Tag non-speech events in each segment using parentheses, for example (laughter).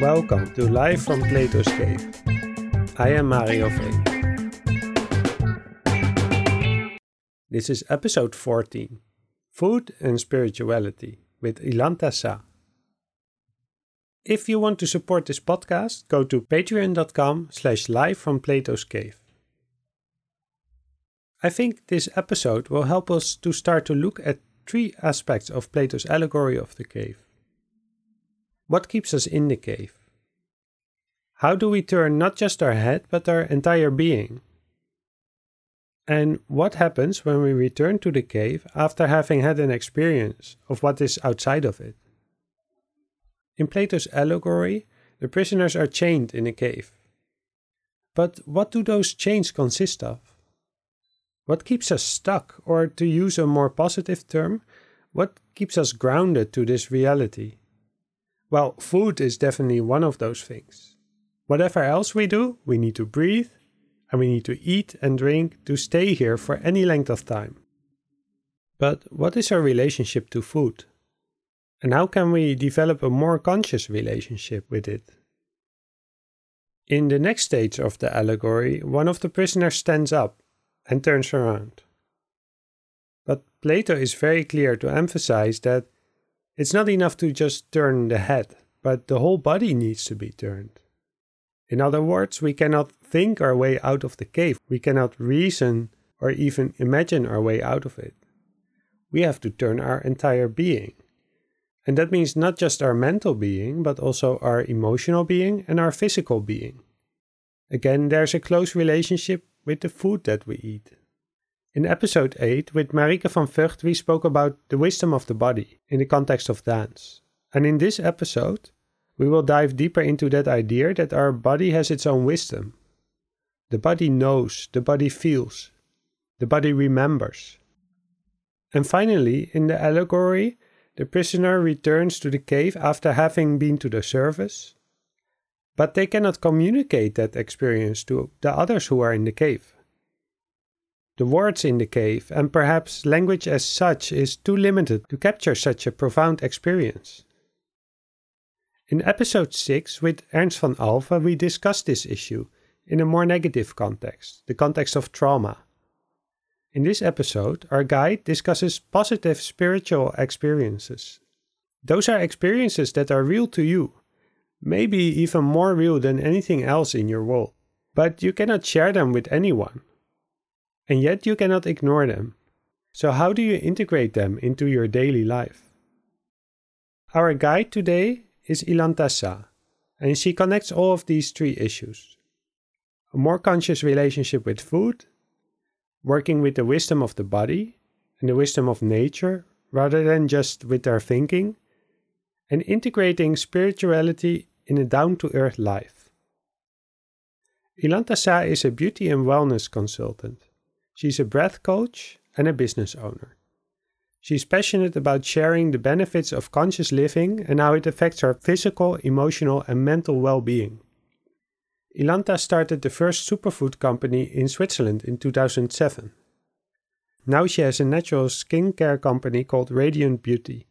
Welcome to Live from Plato's Cave. I am Mario Veen. This is episode 14 Food and Spirituality with Ilanta Sa. If you want to support this podcast, go to patreon.com slash live from Plato's Cave. I think this episode will help us to start to look at three aspects of Plato's allegory of the cave. What keeps us in the cave? How do we turn not just our head but our entire being? And what happens when we return to the cave after having had an experience of what is outside of it? In Plato's allegory, the prisoners are chained in a cave. But what do those chains consist of? What keeps us stuck, or to use a more positive term, what keeps us grounded to this reality? Well, food is definitely one of those things. Whatever else we do, we need to breathe and we need to eat and drink to stay here for any length of time. But what is our relationship to food? And how can we develop a more conscious relationship with it? In the next stage of the allegory, one of the prisoners stands up and turns around. But Plato is very clear to emphasize that it's not enough to just turn the head, but the whole body needs to be turned. In other words, we cannot think our way out of the cave, we cannot reason or even imagine our way out of it. We have to turn our entire being. And that means not just our mental being, but also our emotional being and our physical being. Again, there's a close relationship with the food that we eat. In episode 8 with Marieke van Vugt, we spoke about the wisdom of the body in the context of dance. And in this episode, we will dive deeper into that idea that our body has its own wisdom. The body knows, the body feels, the body remembers. And finally, in the allegory, the prisoner returns to the cave after having been to the service, but they cannot communicate that experience to the others who are in the cave. The words in the cave, and perhaps language as such, is too limited to capture such a profound experience. In episode 6 with Ernst van Alphen, we discussed this issue in a more negative context, the context of trauma. In this episode, our guide discusses positive spiritual experiences. Those are experiences that are real to you, maybe even more real than anything else in your world, but you cannot share them with anyone and yet you cannot ignore them. So, how do you integrate them into your daily life? Our guide today is Ilanta Sa, and she connects all of these three issues a more conscious relationship with food, working with the wisdom of the body and the wisdom of nature rather than just with our thinking, and integrating spirituality in a down to earth life. Ilanta Sa is a beauty and wellness consultant She's a breath coach and a business owner. She's passionate about sharing the benefits of conscious living and how it affects her physical, emotional, and mental well being. Ilanta started the first superfood company in Switzerland in 2007. Now she has a natural skincare company called Radiant Beauty.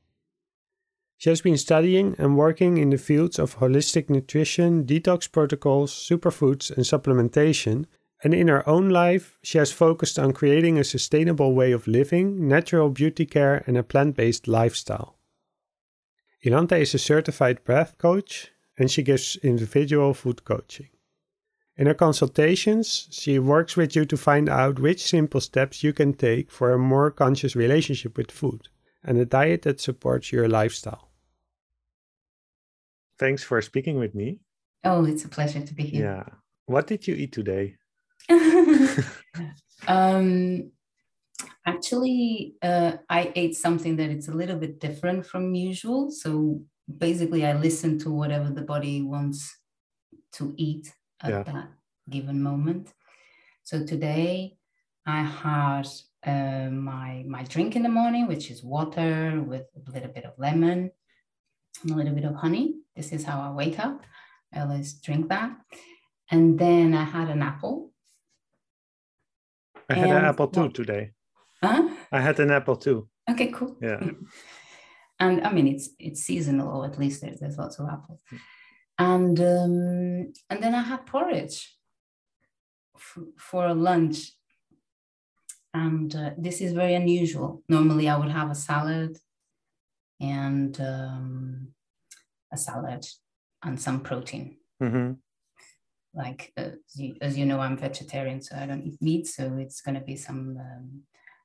She has been studying and working in the fields of holistic nutrition, detox protocols, superfoods, and supplementation and in her own life, she has focused on creating a sustainable way of living, natural beauty care, and a plant based lifestyle. Ilanta is a certified breath coach and she gives individual food coaching. In her consultations, she works with you to find out which simple steps you can take for a more conscious relationship with food and a diet that supports your lifestyle. Thanks for speaking with me. Oh, it's a pleasure to be here. Yeah. What did you eat today? (laughs) um, actually, uh, I ate something that it's a little bit different from usual. So basically, I listen to whatever the body wants to eat at yeah. that given moment. So today, I had uh, my my drink in the morning, which is water with a little bit of lemon and a little bit of honey. This is how I wake up. I always drink that. And then I had an apple I had and, an apple too today. Huh? I had an apple too. Okay, cool. Yeah. (laughs) and I mean it's it's seasonal, or at least there's, there's lots of apples. And um, and then I had porridge for lunch, and uh, this is very unusual. Normally, I would have a salad and um, a salad and some protein. Mm-hmm. Like uh, as, you, as you know, I'm vegetarian, so I don't eat meat. So it's going to be some um,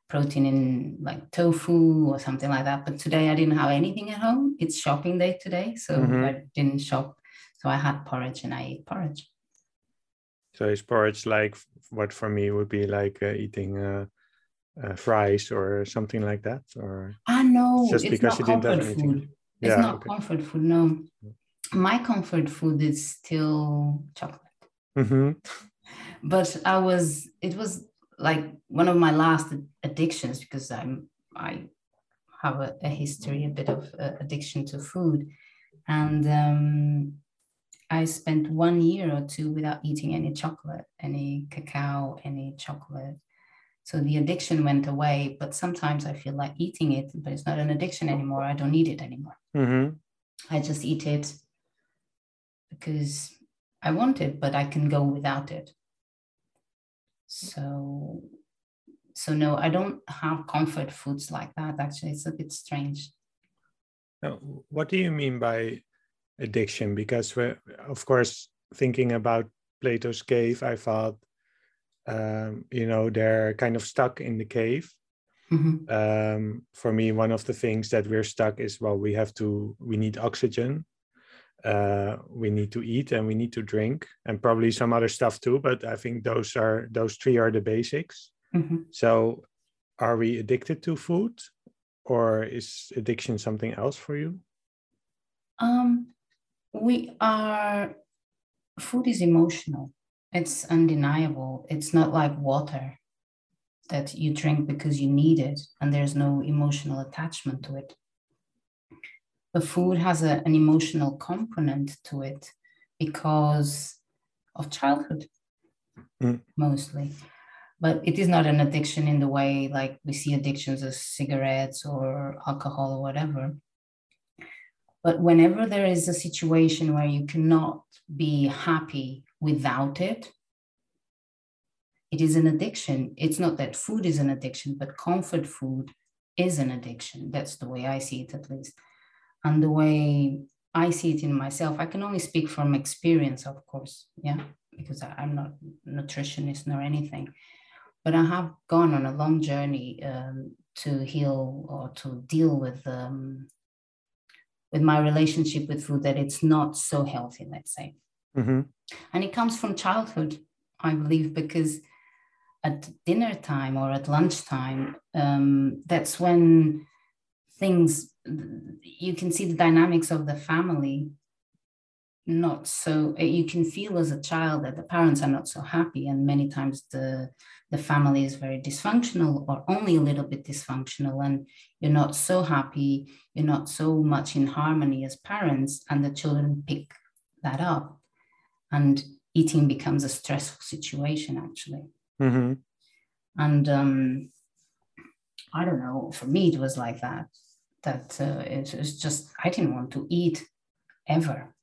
protein in like tofu or something like that. But today I didn't have anything at home. It's shopping day today, so Mhm. I didn't shop. So I had porridge and I ate porridge. So is porridge like what for me would be like uh, eating uh, uh, fries or something like that, or Ah no, Just it's because not you didn't have anything. food. It's Yeah, not okay. comfort food. No, my comfort food is still chocolate. Hmm but I was it was like one of my last addictions because I'm I have a, a history a bit of uh, addiction to food. And um, I spent one year or two without eating any chocolate any cacao any chocolate. So the addiction went away but sometimes I feel like eating it but it's not an addiction anymore. I don't need it anymore. Hmm I just eat it because I want it, but I can go without it. So, so no, I don't have comfort foods like that. Actually, it's a bit strange. Now, what do you mean by addiction? Because we're, of course, thinking about Plato's cave, I thought, um, you know, they're kind of stuck in the cave. Mhm. Um, for me, one of the things that we're stuck is well, we have to, we need oxygen, uh, we need to eat, and we need to drink, and probably some other stuff too. But I think those are those three are the basics. Mhm. So, are we addicted to food, or is addiction something else for you? Um, we are. Food is emotional. It's undeniable. It's not like water that you drink because you need it and there's no emotional attachment to it. But food has a, an emotional component to it because of childhood, Mm. mostly. But it is not an addiction in the way like we see addictions as cigarettes or alcohol or whatever. But whenever there is a situation where you cannot be happy without it, it is an addiction. It's not that food is an addiction, but comfort food is an addiction. That's the way I see it, at least. And the way I see it in myself, I can only speak from experience, of course, yeah, because I- I'm not a nutritionist nor anything. But I have gone on a long journey um, to heal or to deal with um, with my relationship with food that it's not so healthy, let's say. hmm And it comes from childhood, I believe, because at dinner time or at lunchtime, um, that's when things, you can see the dynamics of the family not so you can feel as a child that the parents are not so happy and many times the the family is very dysfunctional or only a little bit dysfunctional and you're not so happy you're not so much in harmony as parents and the children pick that up and eating becomes a stressful situation actually. Hmm and um, i don't know for me it was like that that uh, it was just i didn't want to eat ever.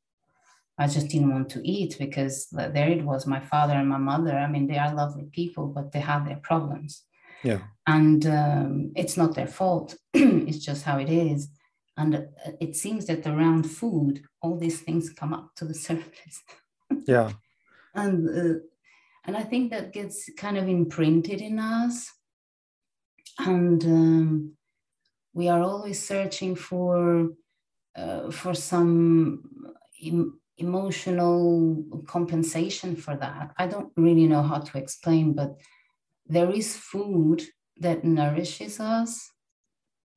I just didn't want to eat because there it was my father and my mother. I mean they are lovely people but they have their problems. Yeah. and um, it's not their fault. (clears throat) It's just how it is. And uh, it seems that around food all these things come up to the (laughs) surface. Yeah. and uh, and I think that gets kind of imprinted in us, and um, we are always searching for uh, for some em- emotional compensation for that. I don't really know how to explain, but there is food that nourishes us,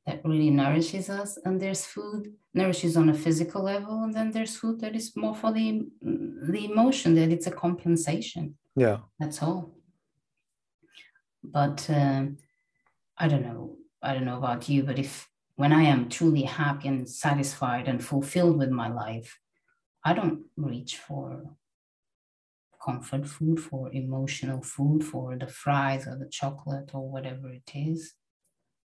that really nourishes us, and there's food nourishes on a physical level, and then there's food that is more for the the emotion that it's a compensation. Yeah. That's all. But um, I don't know. I don't know about you, but if when I am truly happy and satisfied and fulfilled with my life, I don't reach for comfort food, for emotional food, for the fries or the chocolate or whatever it is,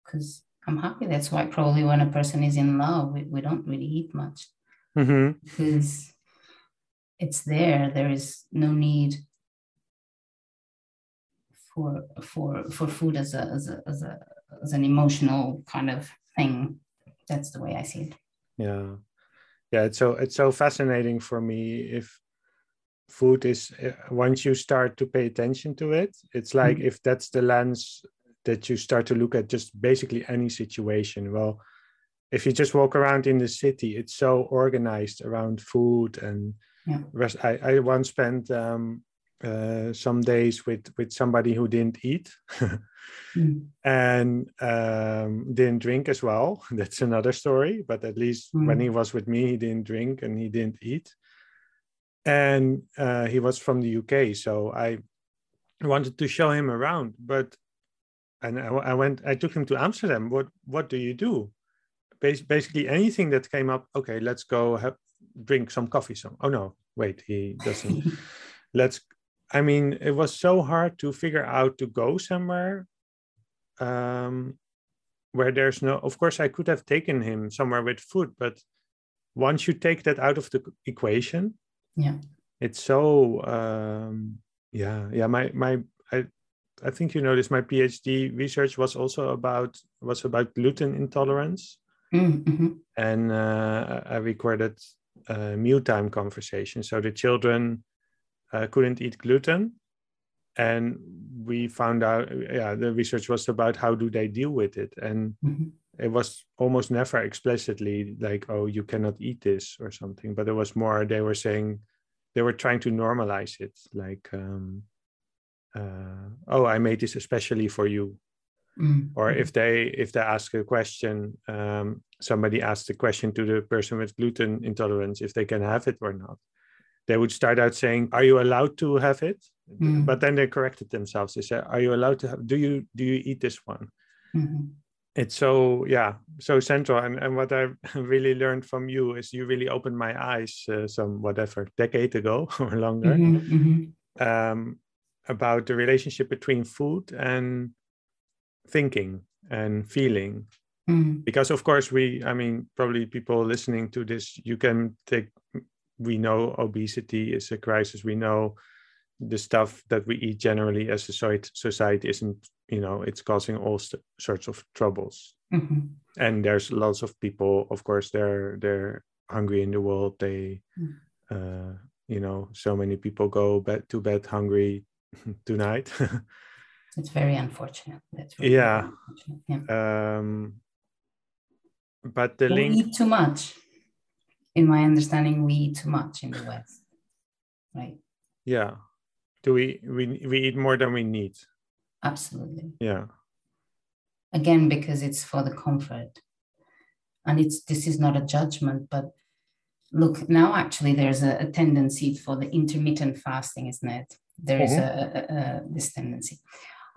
because I'm happy. That's why probably when a person is in love, we, we don't really eat much Mm-hmm. because it's there. There is no need for for for food as a as a as a as an emotional kind of thing. That's the way I see it. Yeah, yeah. It's so it's so fascinating for me if food is uh, once you start to pay attention to it. It's like if that's the lens that you start to look at just basically any situation. Well, if you just walk around in the city, it's so organized around food and Yeah. rest. I, I once spent um, uh, some days with with somebody who didn't eat (laughs) Mm. and um, didn't drink as well. (laughs) That's another story. But at least when Mm. he was with me, he didn't drink and he didn't eat. And uh, he was from the UK, so I wanted to show him around. But and I, I went, I took him to Amsterdam. What what do you do? Bas- basically anything that came up. Okay, let's go have drink some coffee. Some. Oh no, wait, he doesn't. (laughs) let's. I mean, it was so hard to figure out to go somewhere um, where there's no. Of course, I could have taken him somewhere with food, but once you take that out of the equation, Yeah. it's so. Um, yeah, yeah. My my I I think you noticed. My PhD research was also about was about gluten intolerance, Mm, mhm. and uh, I recorded uh, mealtime conversations. So the children uh, couldn't eat gluten, and we found out. Yeah, the research was about how do they deal with it, and Mhm. it was almost never explicitly like, oh, you cannot eat this or something. But it was more they were saying they were trying to normalize it, like. Um, uh, oh, I made this especially for you, Mm, or if they if they ask a question um, somebody asked a question to the person with gluten intolerance if they can have it or not they would start out saying are you allowed to have it Mm. but then they corrected themselves they said are you allowed to have do you do you eat this one Mhm. it's so yeah so central and, and what i (laughs) really learned from you is you really opened my eyes uh, some whatever decade ago (laughs) or longer Mhm, mhm. um, about the relationship between food and thinking and feeling Mm, because of course we i mean probably people listening to this you can take we know obesity is a crisis we know the stuff that we eat generally as a society isn't you know it's causing all sorts of troubles mhm. and there's lots of people of course they're they're hungry in the world they Mm. uh you know so many people go bed to bed hungry (laughs) tonight It's very unfortunate. That's really Yeah. unfortunate. Yeah. um but the we link eat too much. In my understanding, we eat too much in the West, right? yeah do we we we eat more than we need Absolutely. yeah Again, because it's for the comfort, and it's this is not a judgment, but look now. Actually, there's a, a tendency for the intermittent fasting, isn't it? There is mm-hmm. a, a, a this tendency.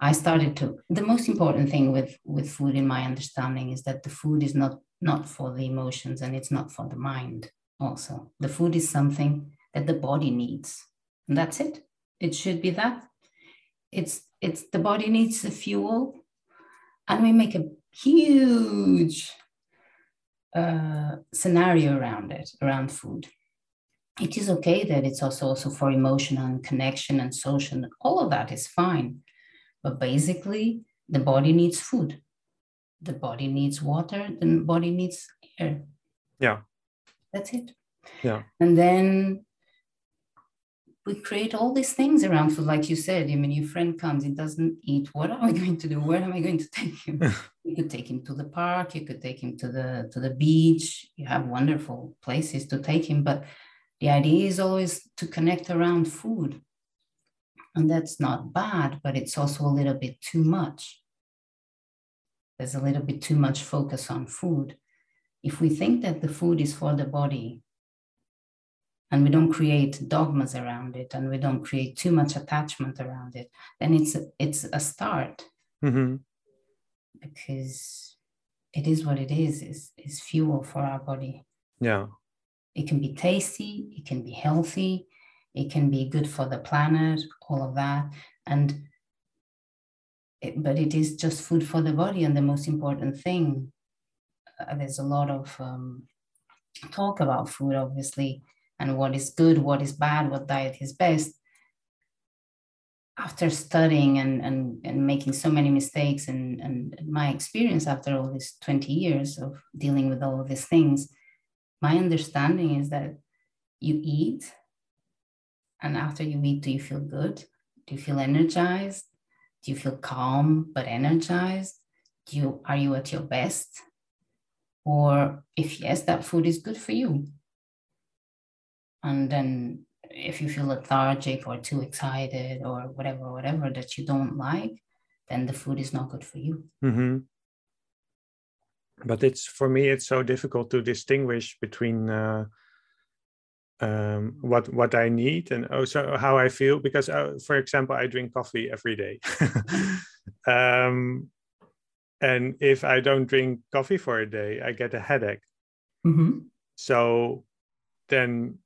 I started to. The most important thing with with food, in my understanding, is that the food is not not for the emotions and it's not for the mind. Also, the food is something that the body needs, and that's it. It should be that. It's it's the body needs the fuel, and we make a huge uh, scenario around it, around food. It is okay that it's also also for emotional and connection and social. All of that is fine, but basically, the body needs food. The body needs water. The body needs air. Yeah. That's it. Yeah. And then we create all these things around food, like you said. I mean, your friend comes, he doesn't eat. What am I going to do? Where am I going to take him? (laughs) you could take him to the park. You could take him to the to the beach. You have wonderful places to take him, but the idea is always to connect around food, and that's not bad, but it's also a little bit too much. There's a little bit too much focus on food. If we think that the food is for the body, and we don't create dogmas around it and we don't create too much attachment around it then it's a, it's a start. Hmm because it is what it is is is fuel for our body. Yeah. It can be tasty it can be healthy it can be good for the planet all of that. And it, but it is just food for the body and the most important thing. Uh, there's a lot of um, talk about food obviously and what is good what is bad what diet is best. After studying and, and, and making so many mistakes and, and my experience after all these 20 years of dealing with all of these things my understanding is that you eat and after you eat do you feel good? Do you feel energized do you feel calm but energized? Do you are you at your best? Or if yes that food is good for you. And then if you feel lethargic or too excited or whatever whatever that you don't like then the food is not good for you. Mm-hmm. but it's for me it's so difficult to distinguish between uh, um, what what I need and also how I feel because uh, for example I drink coffee every day. (laughs) Um, and if I don't drink coffee for a day I get a headache. Mm-hmm. so then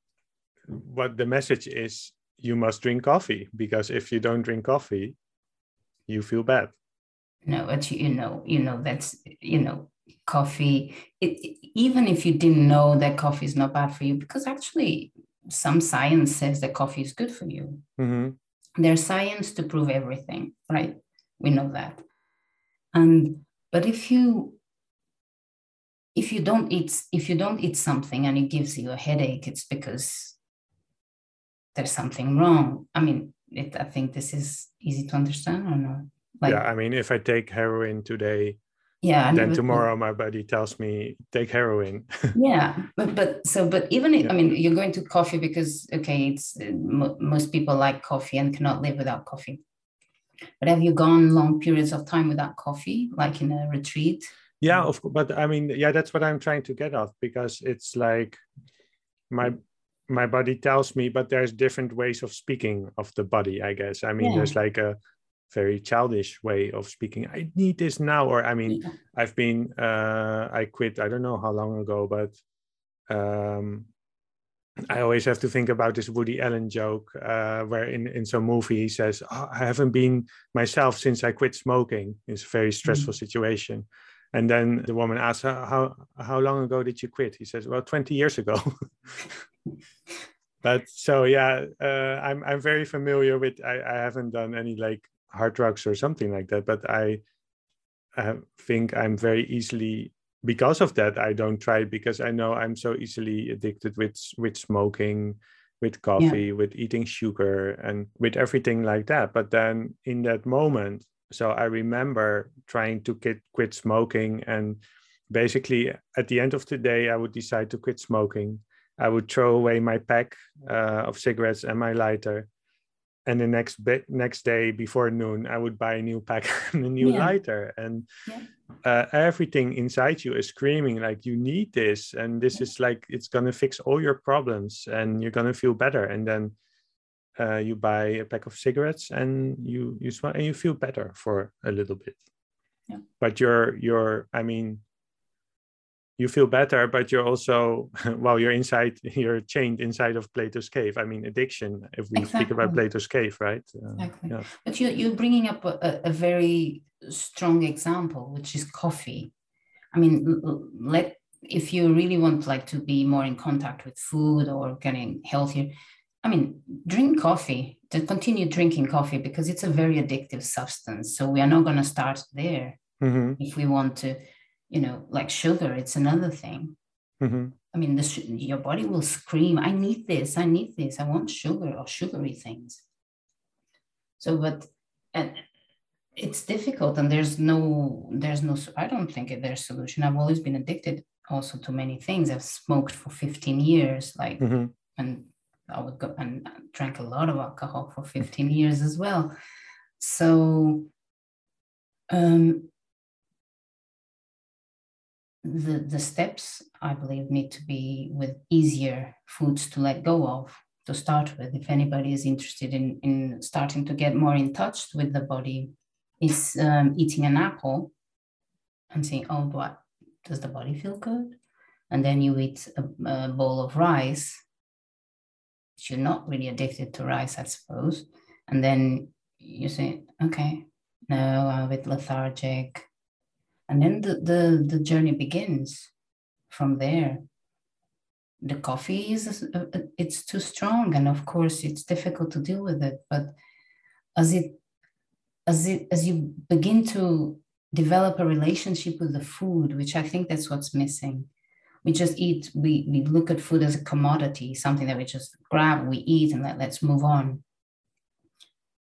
what the message is you must drink coffee because if you don't drink coffee you feel bad. No but you know you know that's you know coffee it, even if you didn't know that coffee is not bad for you because actually some science says that coffee is good for you. Mm-hmm. there's science to prove everything right? We know that. And but if you if you don't eat if you don't eat something and it gives you a headache it's because there's something wrong. I mean it, i think this is easy to understand or not? Like, yeah i mean if i take heroin today yeah then tomorrow my body tells me take heroin (laughs) yeah but but so but even if, yeah. i mean you're going to coffee because okay it's uh, m- most people like coffee and cannot live without coffee but have you gone long periods of time without coffee like in a retreat yeah of but i mean yeah that's what i'm trying to get at because it's like my my body tells me but there's different ways of speaking of the body i guess i mean yeah. there's like a very childish way of speaking i need this now or i mean yeah. i've been uh i quit i don't know how long ago but um i always have to think about this woody allen joke uh where in in some movie he says oh, i haven't been myself since i quit smoking it's a very stressful mm-hmm. situation and then the woman asks how how how long ago did you quit he says well 20 years ago (laughs) but so yeah uh, i'm i'm very familiar with I, I haven't done any like hard drugs or something like that but i, I think i'm very easily because of that i don't try because i know i'm so easily addicted with with smoking with coffee yeah. with eating sugar and with everything like that. But then in that moment so i remember trying to quit, quit smoking and basically at the end of the day i would decide to quit smoking. I would throw away my pack uh, of cigarettes and my lighter and the next bit next day before noon i would buy a new pack (laughs) and a new yeah. lighter and yeah. uh, everything inside you is screaming like you need this and this yeah. is like it's going to fix all your problems and you're going to feel better and then uh, you buy a pack of cigarettes and you you smoke and you feel better for a little bit but you're you're i mean you feel better but you're also (laughs) while you're inside (laughs) you're chained inside of plato's cave i mean addiction if we exactly. speak about plato's cave right uh, exactly. Yeah. but you, you're bringing up a, a very strong example which is coffee i mean let if you really want like to be more in contact with food or getting healthier i mean drink coffee to continue drinking coffee because it's a very addictive substance so we are not going to start there mm-hmm. if we want to you know, like sugar, it's another thing. Mm-hmm. I mean, this, your body will scream, I need this, I need this, I want sugar or sugary things. So, but, and it's difficult and there's no, there's no, I don't think there's a solution. I've always been addicted also to many things. I've smoked for 15 years, like, mm-hmm. and I would go and drank a lot of alcohol for 15 years as well. So, um, the, the steps, I believe, need to be with easier foods to let go of to start with. If anybody is interested in, in starting to get more in touch with the body, is um, eating an apple and saying, oh, what does the body feel good? And then you eat a, a bowl of rice. You're not really addicted to rice, I suppose. And then you say, okay, no i'm a bit lethargic and then the, the, the journey begins from there. The coffee is uh, it's too strong and of course it's difficult to deal with it but as it as it as you begin to develop a relationship with the food which i think that's what's missing we just eat we, we look at food as a commodity something that we just grab we eat and let, let's move on.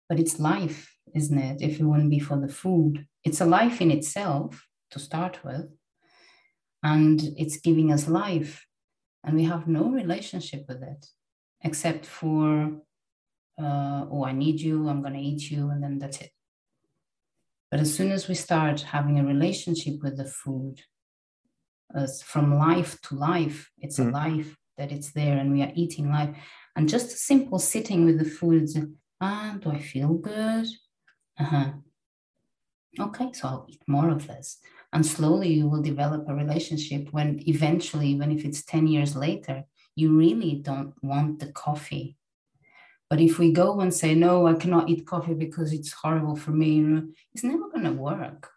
But it's life isn't it? If it wouldn't be for the food it's a life in itself to start with and it's giving us life and we have no relationship with it except for uh, oh i need you i'm going to eat you and then that's it. But as soon as we start having a relationship with the food as from life to life it's mm. a life that it's there and we are eating life. And just a simple sitting with the food ah do i feel good? Uh-huh. Okay so i'll eat more of this and slowly you will develop a relationship when eventually even if it's 10 years later you really don't want the coffee. But if we go and say no i cannot eat coffee because it's horrible for me it's never going to work.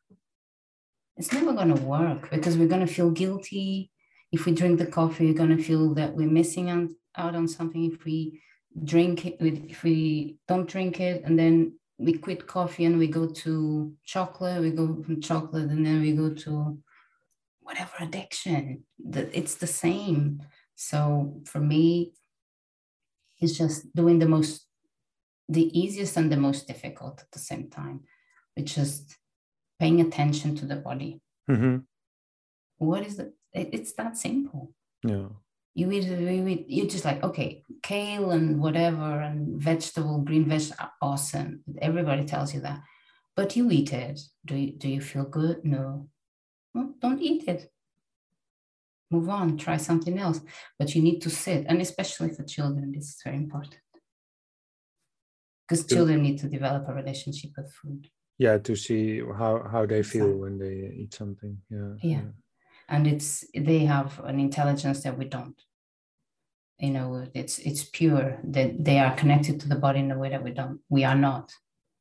It's never going to work because we're going to feel guilty. If we drink the coffee we're going to feel that we're missing out on something. If we drink it if we don't drink it and then we quit coffee and we go to chocolate we go from chocolate and then we go to whatever addiction. That it's the same. So for me it's just doing the most the easiest and the most difficult at the same time which is paying attention to the body. Mm-hmm. what is it it's that simple. Yeah you eat, you eat, you're just like, okay, kale and whatever and vegetable, green veg are awesome. Everybody tells you that. But you eat it. Do you, do you feel good? No. Well, don't eat it. Move on, try something else. But you need to sit, and especially for children, this is very important. Because children need to develop a relationship with food. Yeah, to see how, how they feel when they eat something. Yeah. Yeah. yeah and it's they have an intelligence that we don't. You know it's it's pure that they are connected to the body in a way that we don't we are not.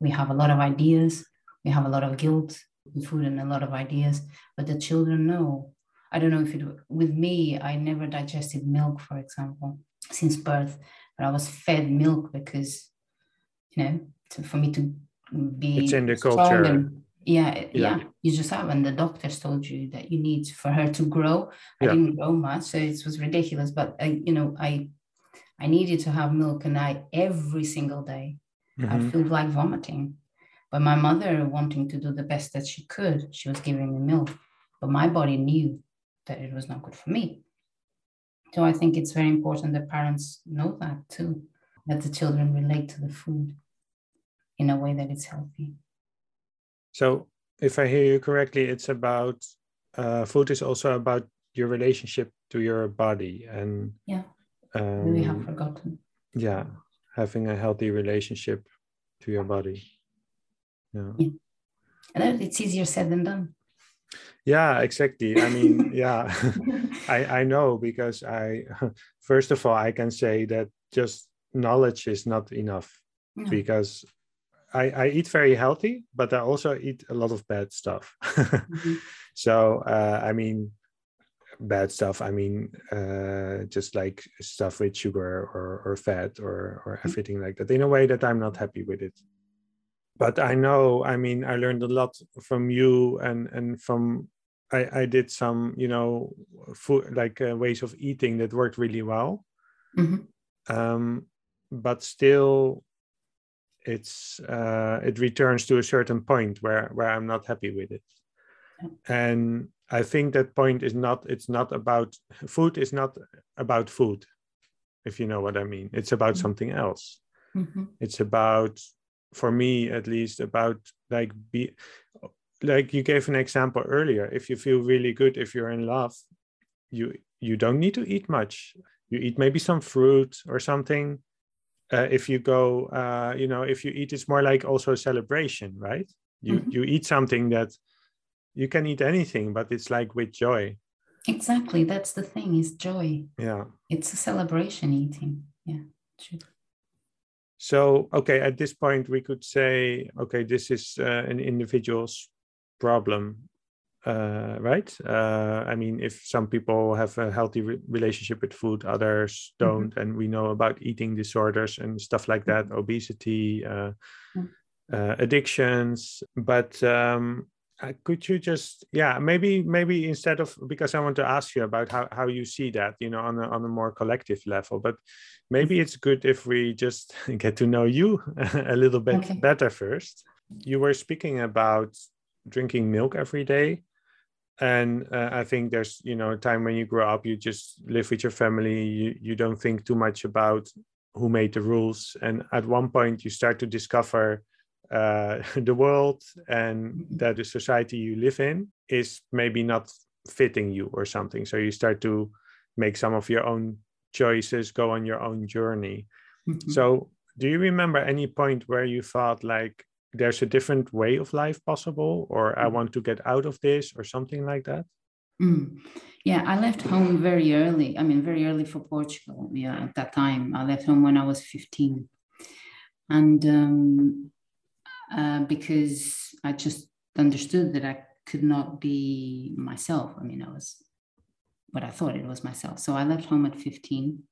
We have a lot of ideas. We have a lot of guilt food and a lot of ideas. But the children know. I don't know if it with me i never digested milk for example since birth. But i was fed milk because you know to, for me to be it's in the culture. and, yeah, yeah, yeah, you just have, and the doctors told you that you need for her to grow. I yeah. didn't grow much, so it was ridiculous. But I, you know, I, I needed to have milk, and I every single day, mm-hmm. I feel like vomiting. But my mother, wanting to do the best that she could, she was giving me milk, but my body knew that it was not good for me. So I think it's very important that parents know that too, that the children relate to the food in a way that it's healthy. So, if I hear you correctly, it's about uh, food is also about your relationship to your body and yeah, um, we have forgotten. Yeah, having a healthy relationship to your body. Yeah, yeah. and it's easier said than done. Yeah, exactly. I mean, (laughs) yeah, (laughs) I I know because I (laughs) first of all I can say that just knowledge is not enough no. because I, I eat very healthy, but I also eat a lot of bad stuff. mm-hmm. (laughs) So uh, I mean, bad stuff. I mean, uh, just like stuff with sugar or or fat or or mm-hmm. everything like that. In a way that I'm not happy with it. But I know. I mean, I learned a lot from you and and from. I, I did some, you know, food like uh, ways of eating that worked really well. Mm-hmm. Um, but still, it's uh, it returns to a certain point where where I'm not happy with it, and I think that point is not it's not about food is not about food, if you know what I mean. It's about mm-hmm. something else. Mm-hmm. It's about for me at least about like be like you gave an example earlier if you feel really good if you're in love you you don't need to eat much you eat maybe some fruit or something uh, if you go uh, you know if you eat it's more like also a celebration right? You mm-hmm. you eat something that you can eat anything but it's like with joy. Exactly that's the thing is joy. Yeah. It's a celebration eating. Yeah true. So, okay, at this point, we could say, okay, this is uh, an individual's problem, uh, right? Uh, I mean, if some people have a healthy re- relationship with food, others mm-hmm. don't, mm-hmm. and we know about eating disorders and stuff like that, mm-hmm. obesity, uh, mm-hmm. uh, addictions. But um, uh, could you just yeah maybe maybe instead of because i want to ask you about how, how you see that you know on a, on a more collective level but maybe it's good if we just (laughs) get to know you (laughs) a little bit okay. better first you were speaking about drinking milk every day and uh, i think there's you know a time when you grow up you just live with your family you, you don't think too much about who made the rules and at one point you start to discover uh, (laughs) the world and that the society you live in is maybe not fitting you or something. So you start to make some of your own choices, go on your own journey. Mm-hmm. So, do you remember any point where you thought like there's a different way of life possible, or I mm. want to get out of this, or something like that? Mm. Yeah, I left home very early. I mean, very early for Portugal. Yeah, at that time, I left home when I was 15. And um, uh, because I just understood that I could not be myself. I mean, I was what I thought it was myself. So I left home at 15.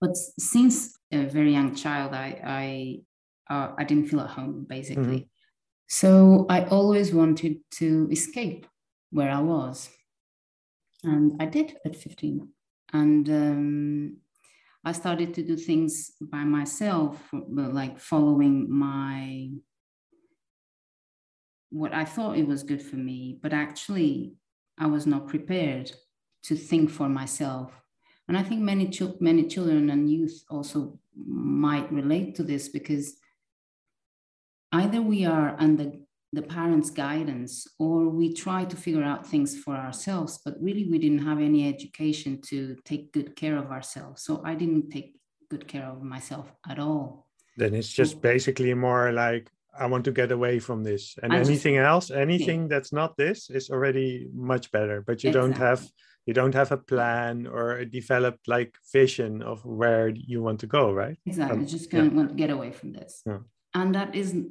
But since a very young child, I I uh, I didn't feel at home basically. Mm-hmm. So I always wanted to escape where I was, and I did at 15. And um, I started to do things by myself, like following my what I thought it was good for me, but actually I was not prepared to think for myself. And I think many many children and youth also might relate to this because either we are under the parents' guidance or we try to figure out things for ourselves, but really we didn't have any education to take good care of ourselves. So I didn't take good care of myself at all. Then it's just so, basically more like I want to get away from this. And I anything just, else, anything yeah. that's not this is already much better. But you exactly. don't have you don't have a plan or a developed like vision of where you want to go, right? Exactly. Um, just kind yeah. of want to get away from this. Yeah. And that isn't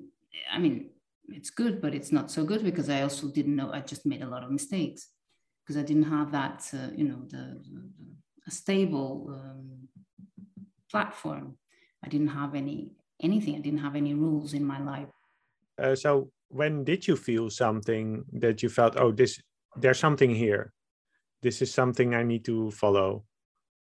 I mean, it's good, but it's not so good because I also didn't know. I just made a lot of mistakes because I didn't have that, uh, you know, the, the, a stable um, platform. I didn't have any anything. I didn't have any rules in my life. Uh, so when did you feel something that you felt, oh, this there's something here. This is something I need to follow.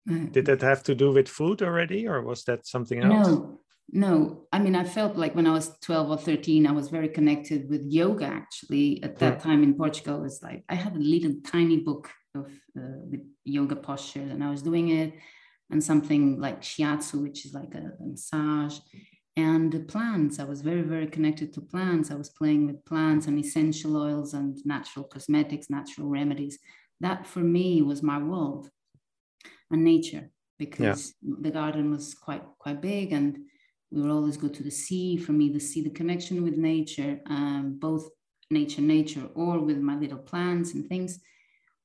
Mm. Did that have to do with food already, or was that something else? No, no, I mean, I felt like when I was 12 or 13, I was very connected with yoga actually. At that time in Portugal, it was like I had a little tiny book of uh, with yoga postures and I was doing it and something like shiatsu, which is like a, a massage and the plants. I was very, very connected to plants. I was playing with plants and essential oils and natural cosmetics, natural remedies. That for me was my world and nature because yeah. the garden was quite quite big and we would always go to the sea for me to see the connection with nature um, both nature nature or with my little plants and things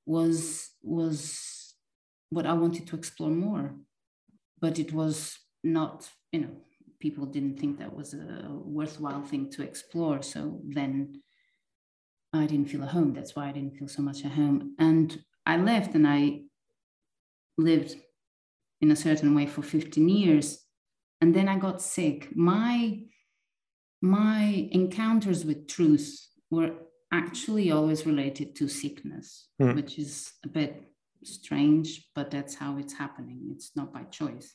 was was what i wanted to explore more. But it was not you know people didn't think that was a worthwhile thing to explore. So then i didn't feel at home. That's why i didn't feel so much at home. And i left and i lived in a certain way for 15 years and then I got sick. My my encounters with truth were actually always related to sickness, mm. which is a bit strange, but that's how it's happening. It's not by choice.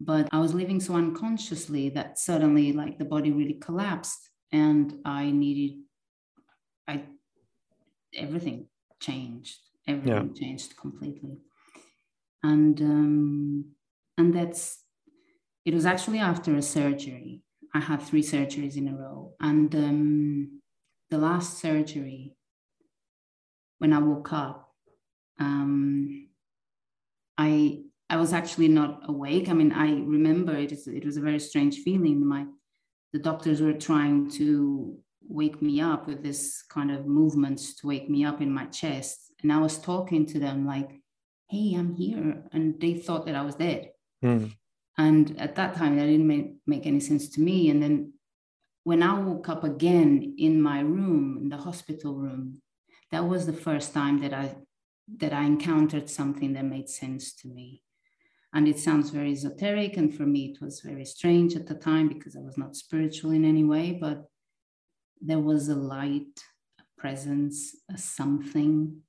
But I was living so unconsciously that suddenly, like, the body really collapsed, and I needed, I, everything changed. Everything yeah. changed completely, and um, and that's it was actually after a surgery. I had three surgeries in a row. And um, the last surgery, when I woke up, um, I I was actually not awake. I mean, I remember it, is, it was a very strange feeling. My the doctors were trying to wake me up with this kind of movements to wake me up in my chest. And I was talking to them like, hey, I'm here. And they thought that I was dead. Mm. And at that time, that didn't make, make any sense to me. And then when I woke up again in my room, in the hospital room, that was the first time that I that I encountered something that made sense to me. And it sounds very esoteric, and for me, it was very strange at the time because I was not spiritual in any way, but there was a light, a presence, a something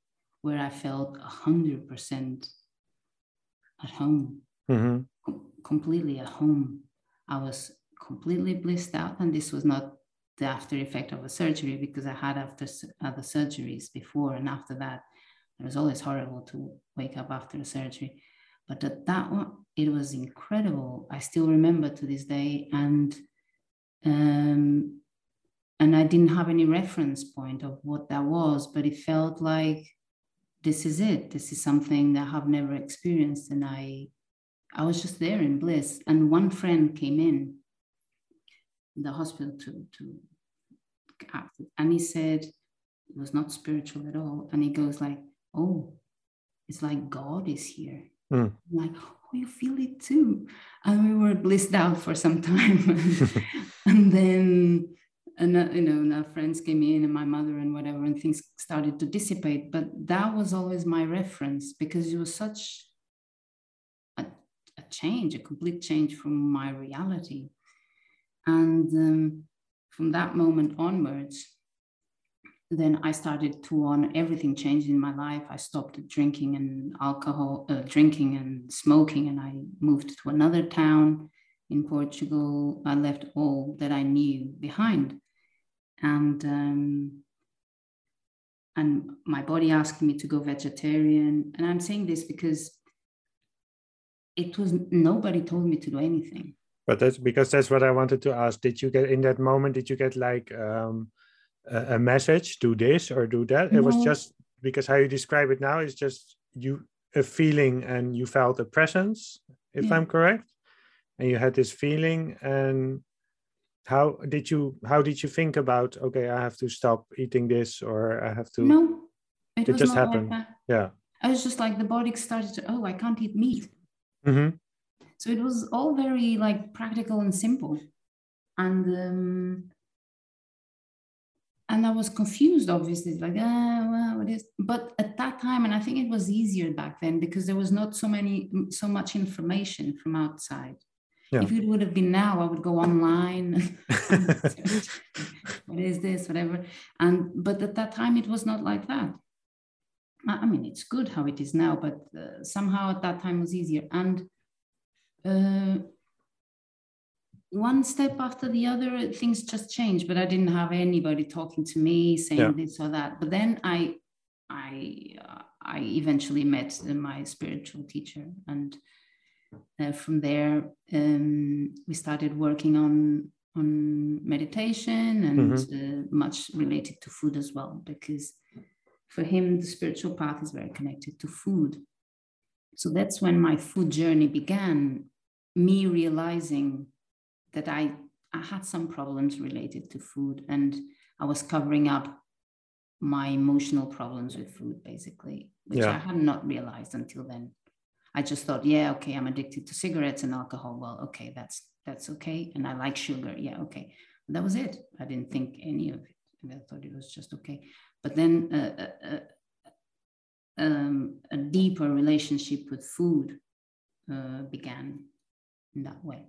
where I felt 100% at home, mm-hmm. Completely at home. I was completely blissed out, and this was not the after effect of a surgery because I had after other surgeries before and after that. It was always horrible to wake up after a surgery, but at that one, it was incredible. I still remember to this day, and um, and I didn't have any reference point of what that was, but it felt like this is it. This is something that I have never experienced, and I I was just there in bliss. And one friend came in the hospital to to and he said it was not spiritual at all. And he goes like, "Oh, it's like God is here." Mm. like, "Oh, you feel it too," and we were blissed out for some (laughs) time, (laughs) and then and you know our friends came in and my mother and whatever and things started to dissipate but that was always my reference because it was such change a complete change from my reality. And um, from that moment onwards then i started to on everything changed in my life. I stopped drinking and alcohol uh, drinking and smoking and i moved to another town in portugal. I left all that i knew behind. And um, and my body asking me to go vegetarian. And i'm saying this because it was nobody told me to do anything. But that's because that's what i wanted to ask. Did you get in that moment did you get like um, a, a, message do this or do that? No. it was just because how you describe it now is just you a feeling and you felt a presence if yeah. i'm correct. And you had this feeling and how did you how did you think about okay i have to stop eating this or i have to no it, it just happened. like yeah. I was just like the body started to oh i can't eat meat mm-hmm. so it was all very like practical and simple and um and i was confused obviously like ah well what is but at that time and i think it was easier back then because there was not so many so much information from outside yeah. If it would have been now, I would go online. (laughs) (laughs) what is this? Whatever. And but at that time, it was not like that. I mean, it's good how it is now, but uh, somehow at that time was easier. And uh, one step after the other, things just changed. But I didn't have anybody talking to me saying yeah. this or that. But then I, I, uh, I eventually met my spiritual teacher, and uh, from there, um, we started working on on meditation and mm-hmm. uh, much related to food as well, because for him the spiritual path is very connected to food. So that's when my food journey began. Me realizing that I I had some problems related to food, and I was covering up my emotional problems with food, basically, which yeah. I had not realized until then. I just thought, yeah, okay, I'm addicted to cigarettes and alcohol. Well, okay, that's that's okay. And I like sugar. Yeah, okay. that was it. I didn't think any of it. I thought it was just okay. But then uh, uh um, a deeper relationship with food uh, began in that way.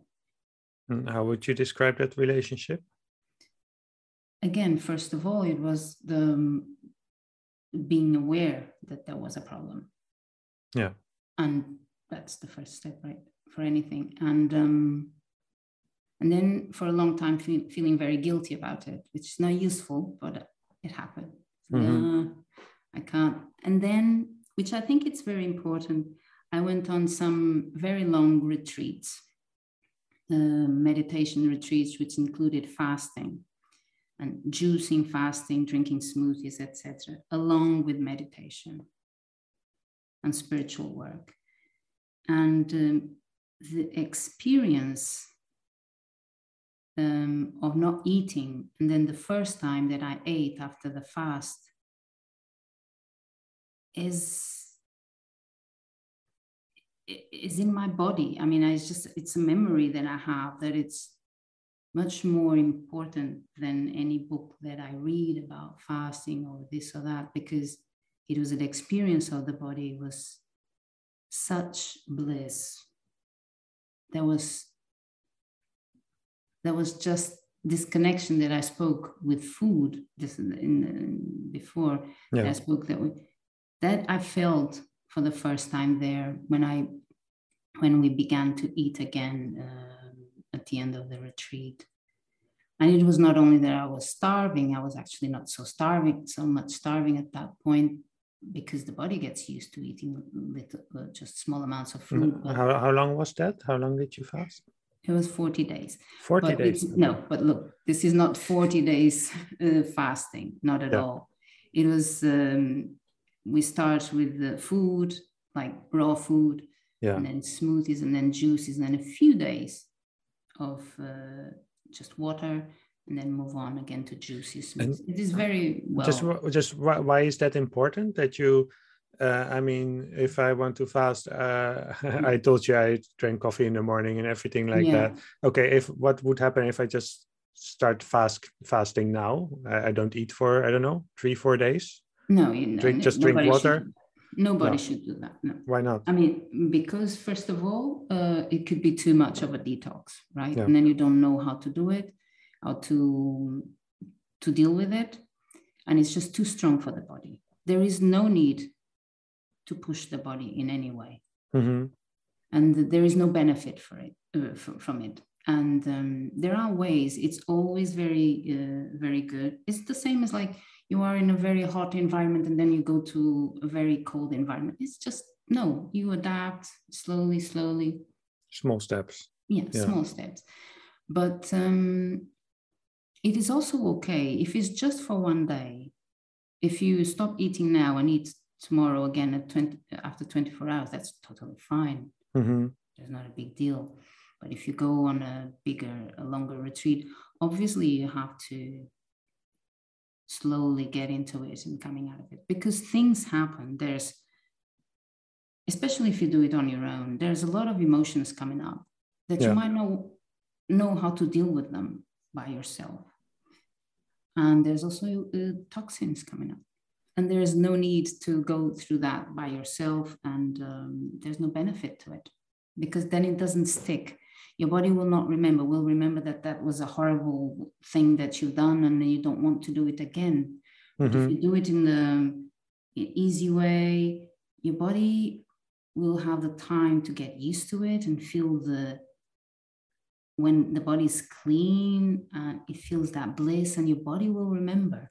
And how would you describe that relationship? Again, first of all, it was the um, being aware that there was a problem. Yeah and that's the first step right for anything and um and then for a long time fe- feeling very guilty about it which is not useful but it happened mm-hmm. i can't and then which i think it's very important i went on some very long retreats uh, meditation retreats which included fasting and juicing fasting drinking smoothies etc along with meditation and spiritual work. And um, the experience um, of not eating, and then the first time that I ate after the fast is is in my body. I mean, it's just it's a memory that I have that it's much more important than any book that I read about fasting or this or that because it was an experience of the body it was such bliss. There was there was just this connection that I spoke with food just in, in before yeah. I spoke that we, that I felt for the first time there when I when we began to eat again uh, at the end of the retreat. And it was not only that I was starving, I was actually not so starving, so much starving at that point because the body gets used to eating little, uh, just small amounts of food. Mm-hmm. How, how long was that? How long did you fast? It was 40 days. 40 but days? No, but look, this is not 40 days uh, fasting, not at yeah. all. It was um, we start with the food, like raw food, yeah. and then smoothies, and then juices, and then a few days of uh, just water, and then move on again to juices. It is very well. Just, just why, why is that important that you? Uh, I mean, if I want to fast, uh, (laughs) I told you I drink coffee in the morning and everything like yeah. that. Okay, if what would happen if I just start fast fasting now? I, I don't eat for I don't know three four days. No, you drink just drink water. Should, nobody no. should do that. No. Why not? I mean, because first of all, uh, it could be too much of a detox, right? Yeah. And then you don't know how to do it, how to to deal with it, and it's just too strong for the body. There is no need to push the body in any way, mm-hmm. and there is no benefit for it uh, from it. And um, there are ways. It's always very, uh, very good. It's the same as like you are in a very hot environment and then you go to a very cold environment. It's just no, you adapt slowly, slowly. Small steps. Yeah, yeah. small steps. But um, it is also okay if it's just for one day. If you stop eating now and eat tomorrow again at 20 after 24 hours, that's totally fine. Mm-hmm. It's not a big deal. But if you go on a bigger, a longer retreat, obviously you have to slowly get into it and coming out of it because things happen there's especially if you do it on your own there's a lot of emotions coming up that yeah. you might not know how to deal with them by yourself and there's also uh, toxins coming up and there is no need to go through that by yourself and um, there's no benefit to it because then it doesn't stick. Your body will not remember will remember that that was a horrible thing that you've done and you don't want to do it again. Mm-hmm. if you do it in the easy way your body will have the time to get used to it and feel the when the body is clean and it feels that bliss and your body will remember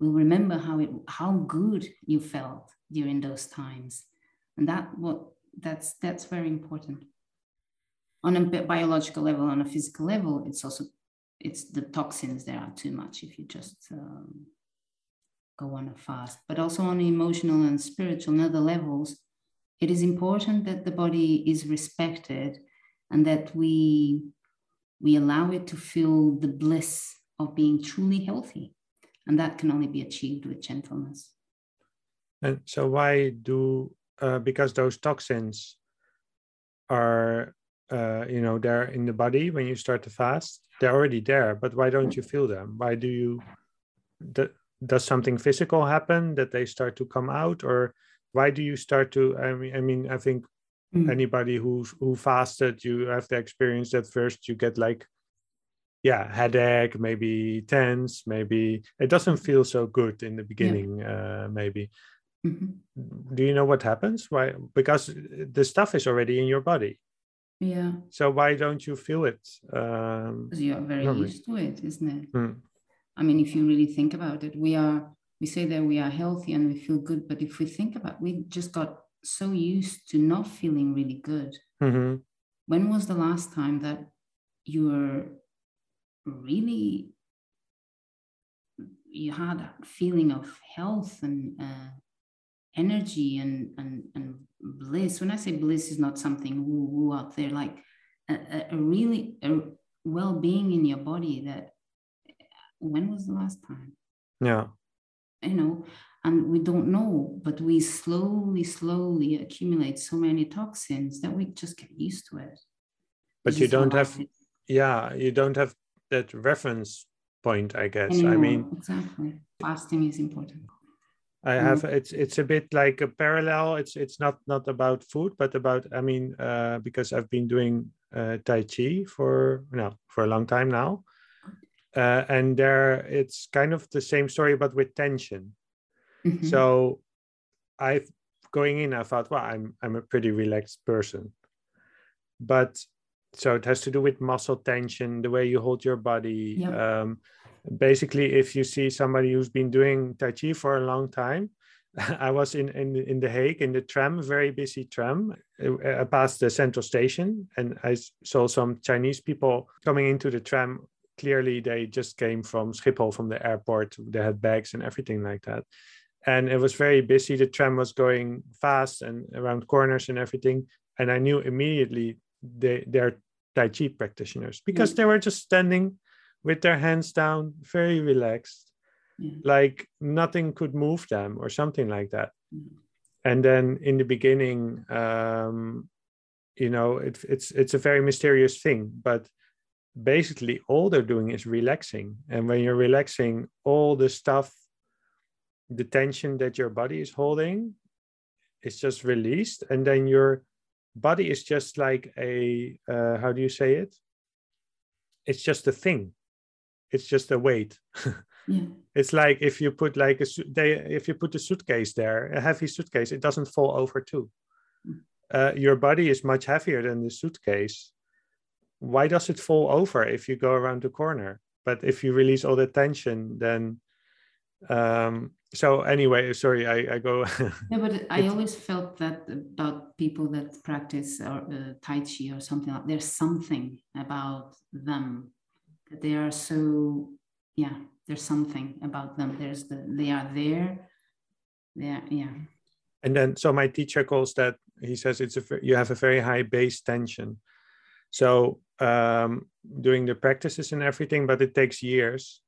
will remember how it how good you felt during those times and that what that's that's very important on a biological level, on a physical level, it's also it's the toxins that are too much if you just um, go on a fast. But also on emotional and spiritual and other levels, it is important that the body is respected and that we we allow it to feel the bliss of being truly healthy. And that can only be achieved with gentleness. And so why do uh, because those toxins are uh, you know they're in the body when you start to fast they're already there but why don't you feel them why do you does something physical happen that they start to come out or why do you start to i mean i mean i think mm. anybody who who fasted you have the experience that first you get like yeah headache maybe tense maybe it doesn't feel so good in the beginning yeah. uh, maybe mm-hmm. do you know what happens why because the stuff is already in your body yeah. So why don't you feel it? Um, because you are very normally? used to it, isn't it? Hmm. I mean, if you really think about it, we are. We say that we are healthy and we feel good, but if we think about, we just got so used to not feeling really good. Mm-hmm. When was the last time that you were really you had a feeling of health and uh, energy and, and, and bliss. When I say bliss is not something woo woo out there, like a, a really a well-being in your body that when was the last time? Yeah. You know, and we don't know but we slowly slowly accumulate so many toxins that we just get used to it but you don't have it. yeah you don't have that reference point i guess. Anymore. i mean exactly. Fasting is important. I have it's it's a bit like a parallel. It's it's not not about food but about i mean uh, because i've been doing uh, tai chi for no for a long time now. Uh, and there it's kind of the same story but with tension. Mm-hmm. so i going in i thought well i'm i'm a pretty relaxed person. But so it has to do with muscle tension the way you hold your body yep. um, basically if you see somebody who's been doing tai chi for a long time (laughs) I was in, in in the Hague in the tram, very busy tram, uh, past the central station, and I saw some Chinese people coming into the tram. Clearly, they just came from Schiphol, from the airport. They had bags and everything like that, and it was very busy. The tram was going fast and around corners and everything, and I knew immediately they they're Tai Chi practitioners because they were just standing with their hands down, very relaxed, yeah. like nothing could move them or something like that. Mm. And then in the beginning, um, you know, it, it's it's a very mysterious thing, but basically all they're doing is relaxing. And when you're relaxing, all the stuff, the tension that your body is holding, is just released, and then you're body is just like a uh, how do you say it? It's just a thing. It's just a weight. (laughs) Yeah. it's like if you put like a they if you put a suitcase there a heavy suitcase it doesn't fall over too. Mm. uh, your body is much heavier than the suitcase. Why does it fall over if you go around the corner? But if you release all the tension then um so anyway sorry i, I go (laughs) yeah but i always felt that about people that practice or uh, tai chi or something like there's something about them. That they are so yeah there's something about them. There's the they are there. Yeah yeah. And then so my teacher calls that he says it's a you have a very high base tension. So um doing the practices and everything but it takes years.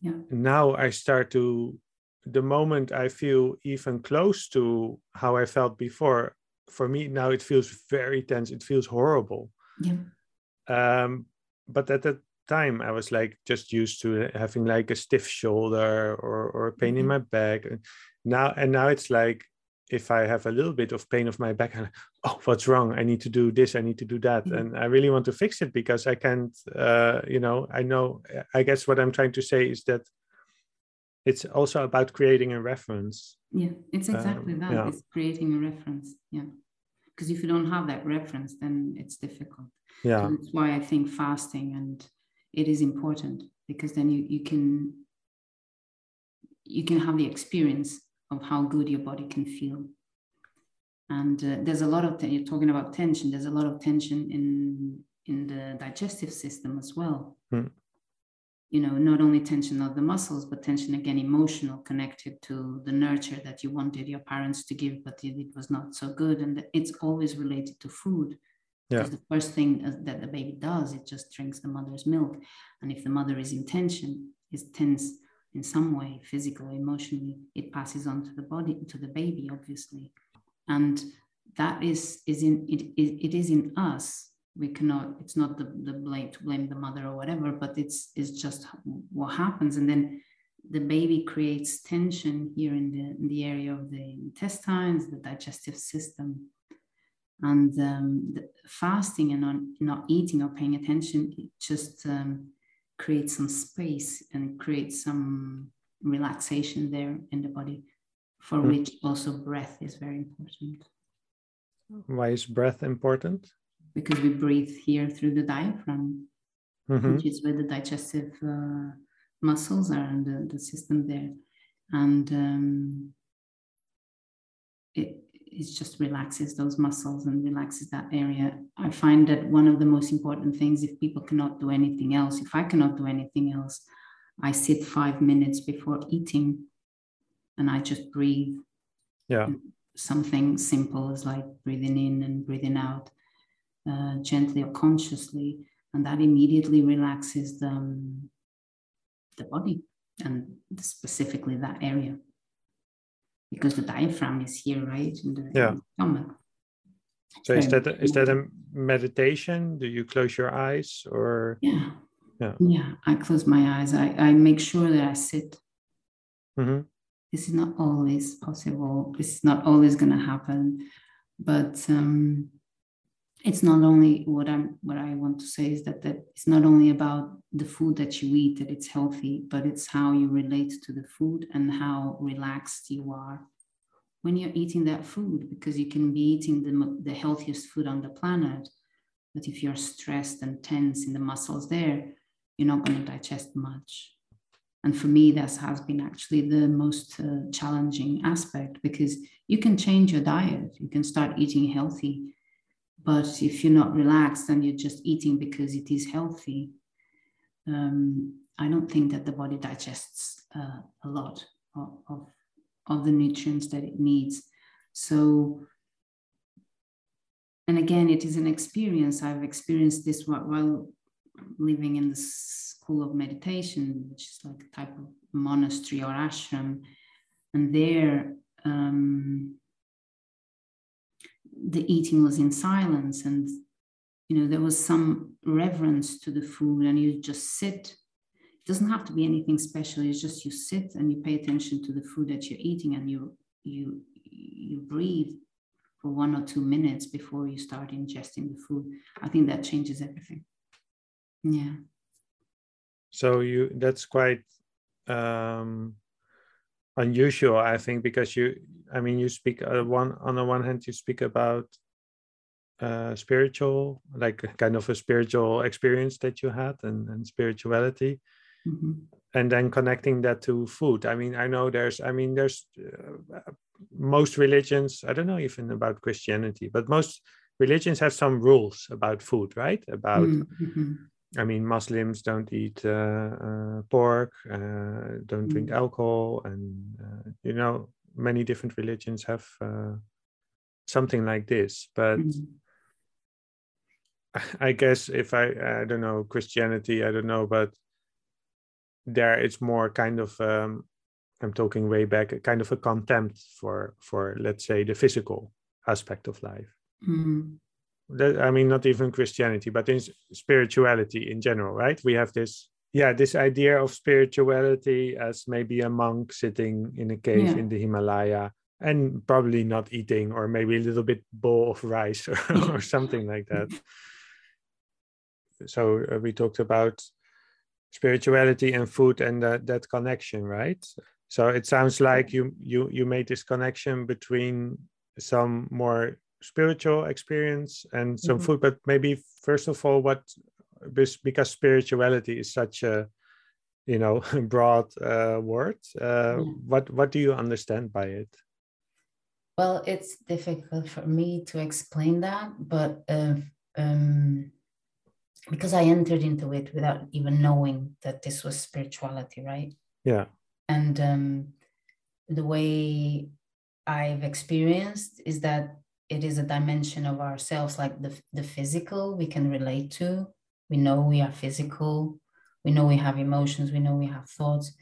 Yeah. now i start to the moment I feel even close to how I felt before, for me now it feels very tense. It feels horrible. Yeah. Um, but at that time, I was like just used to having like a stiff shoulder or or pain mm-hmm. in my back. And Now and now it's like if I have a little bit of pain of my back, oh, what's wrong? I need to do this. I need to do that, mm-hmm. and I really want to fix it because I can't. Uh, you know, I know. I guess what I'm trying to say is that it's also about creating a reference. Yeah it's exactly um, that. yeah. it's creating a reference yeah. Because if you don't have that reference then it's difficult. Yeah. That's why i think fasting and it is important because then you, you can you can have the experience of how good your body can feel. And uh, there's a lot of you're talking about tension there's a lot of tension in in the digestive system as well. Hmm you know, not only tension of the muscles, but tension again emotional, connected to the nurture that you wanted your parents to give, but it was not so good. And it's always related to food. Yeah. Because the first thing uh, that the baby does, it just drinks the mother's milk. And if the mother is in tension, is tense in some way, physically, emotionally, it passes on to the body, to the baby, obviously. And that is, is in it, it, it is in us we cannot it's not the, the blame to blame the mother or whatever but it's it's just what happens. And then the baby creates tension here in the in the area of the intestines the digestive system. And um, the fasting and not, not eating or paying attention it just um, creates some space and creates some relaxation there in the body for mm. which also breath is very important. Why is breath important because we breathe here through the diaphragm, mm-hmm. which is where the digestive uh, muscles are and the, the system there. And um, it, it just relaxes those muscles and relaxes that area. I find that one of the most important things, if people cannot do anything else, if I cannot do anything else, I sit five minutes before eating and I just breathe. Yeah. Something simple as like breathing in and breathing out uh, gently or consciously, and that immediately relaxes the, um, the body and specifically that area. because the diaphragm is here, right? In the, yeah. in the stomach. So is that is that a meditation? Do you close your eyes or? Yeah. Yeah. Yeah. I close my eyes. I, I make sure that I sit. Mm-hmm. This is not always possible. This is not always going to happen, but um, it's not only what I'm what I want to say is that that it's not only about the food that you eat that it's healthy, but it's how you relate to the food and how relaxed you are when you're eating that food because you can be eating the, the healthiest food on the planet but if you're stressed and tense in the muscles there you're not going to digest much. And for me that has been actually the most uh, challenging aspect because you can change your diet you can start eating healthy but if you're not relaxed and you're just eating because it is healthy um, i don't think that the body digests uh, a lot of, of of the nutrients that it needs. So, and again, it is an experience. I've experienced this while living in the school of meditation, which is like a type of monastery or ashram. And there, um, the eating was in silence and you know there was some reverence to the food and you just sit. It doesn't have to be anything special. It's just you sit and you pay attention to the food that you're eating and you you you breathe for one or two minutes before you start ingesting the food. I think that changes everything. Yeah. So you that's quite um unusual i think because you i mean you speak uh, one on the one hand you speak about uh spiritual like kind of a spiritual experience that you had and, and spirituality Mm-hmm. And then connecting that to food. I mean, I know there's, I mean, there's uh, most religions, I don't know even about Christianity, but most religions have some rules about food, right? About, mm-hmm. I mean, Muslims don't eat uh, uh, pork, uh, don't drink mm-hmm. alcohol, and, uh, you know, many different religions have uh, something like this. But mm-hmm. I guess if I, I don't know, Christianity, I don't know, but there it's more kind of um, i'm talking way back, kind of a contempt for for let's say the physical aspect of life mm. That, i mean not even christianity but in spirituality in general right? We have this yeah this idea of spirituality as maybe a monk sitting in a cave yeah. in the himalaya and probably not eating or maybe a little bit bowl of rice (laughs) or, or something like that. So uh, we talked about spirituality and food and that, that connection right? So it sounds like you you you made this connection between some more spiritual experience and some mm-hmm. food but maybe first of all what because spirituality is such a you know (laughs) broad uh, word uh, yeah. what what do you understand by it well it's difficult for me to explain that but uh, um, because I entered into it without even knowing that this was spirituality, right? Yeah. And um, the way I've experienced is that it is a dimension of ourselves, like the, the physical we can relate to. We know we are physical, we know we have emotions, we know we have thoughts.